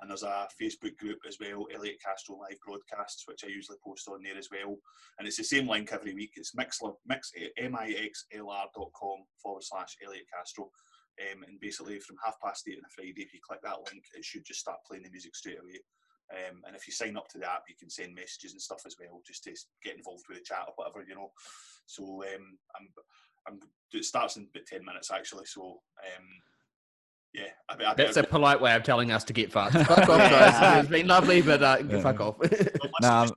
and there's a Facebook group as well, Elliot Castro Live Broadcasts, which I usually post on there as well. And it's the same link every week. It's Mixlr, mix, M-I-X-L-R.com forward slash Elliot Castro. Um, and basically, from half past eight on a Friday, if you click that link, it should just start playing the music straight away. Um, and if you sign up to the app, you can send messages and stuff as well, just to get involved with the chat or whatever, you know. So um, I'm, I'm, it starts in about 10 minutes actually. So um, yeah, I, I, that's a polite way of telling us to get fucked. Fuck off, guys. It's been lovely, but uh, yeah. fuck off. nah,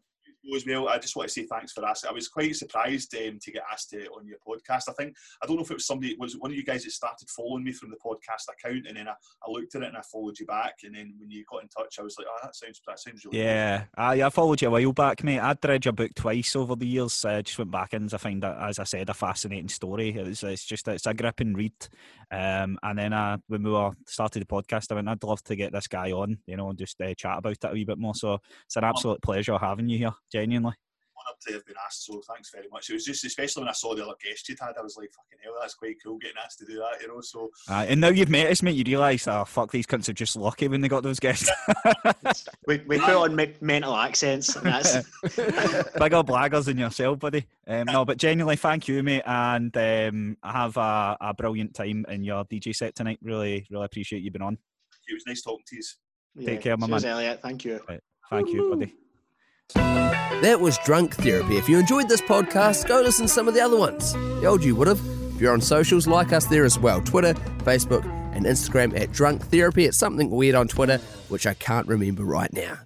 as well. I just want to say thanks for asking. I was quite surprised um, to get asked to on your podcast. I think I don't know if it was somebody was one of you guys that started following me from the podcast account, and then I, I looked at it and I followed you back. And then when you got in touch, I was like, oh, that sounds that sounds really yeah. I, I followed you a while back, mate. I'd read your book twice over the years. I just went back and I find that, as I said, a fascinating story. It's, it's just it's a gripping read. Um, and then uh, when we were started the podcast, I went, I'd love to get this guy on, you know, and just uh, chat about it a wee bit more. So it's an absolute pleasure having you here, genuinely Honoured to have been asked. So thanks very much. It was just especially when I saw the other guest you'd had, I was like, fucking hell, that's quite cool getting asked to do that, you know. So uh, and now you've met us, mate, you realise, oh fuck, these cunts are just lucky when they got those guests. we we put on me- mental accents, and that's bigger blaggers than yourself, buddy. Um, no, but genuinely, thank you, mate, and um, have a, a brilliant time in your DJ set tonight. Really, really appreciate you being on. It was nice talking to you. yeah. Take care, my Cheers, man. Elliot. Thank you. Right. Thank you, buddy. That was Drunk Therapy. If you enjoyed this podcast, go listen to some of the other ones. The old you would have. If you're on socials, like us there as well Twitter, Facebook, and Instagram at Drunk Therapy. It's something weird on Twitter, which I can't remember right now.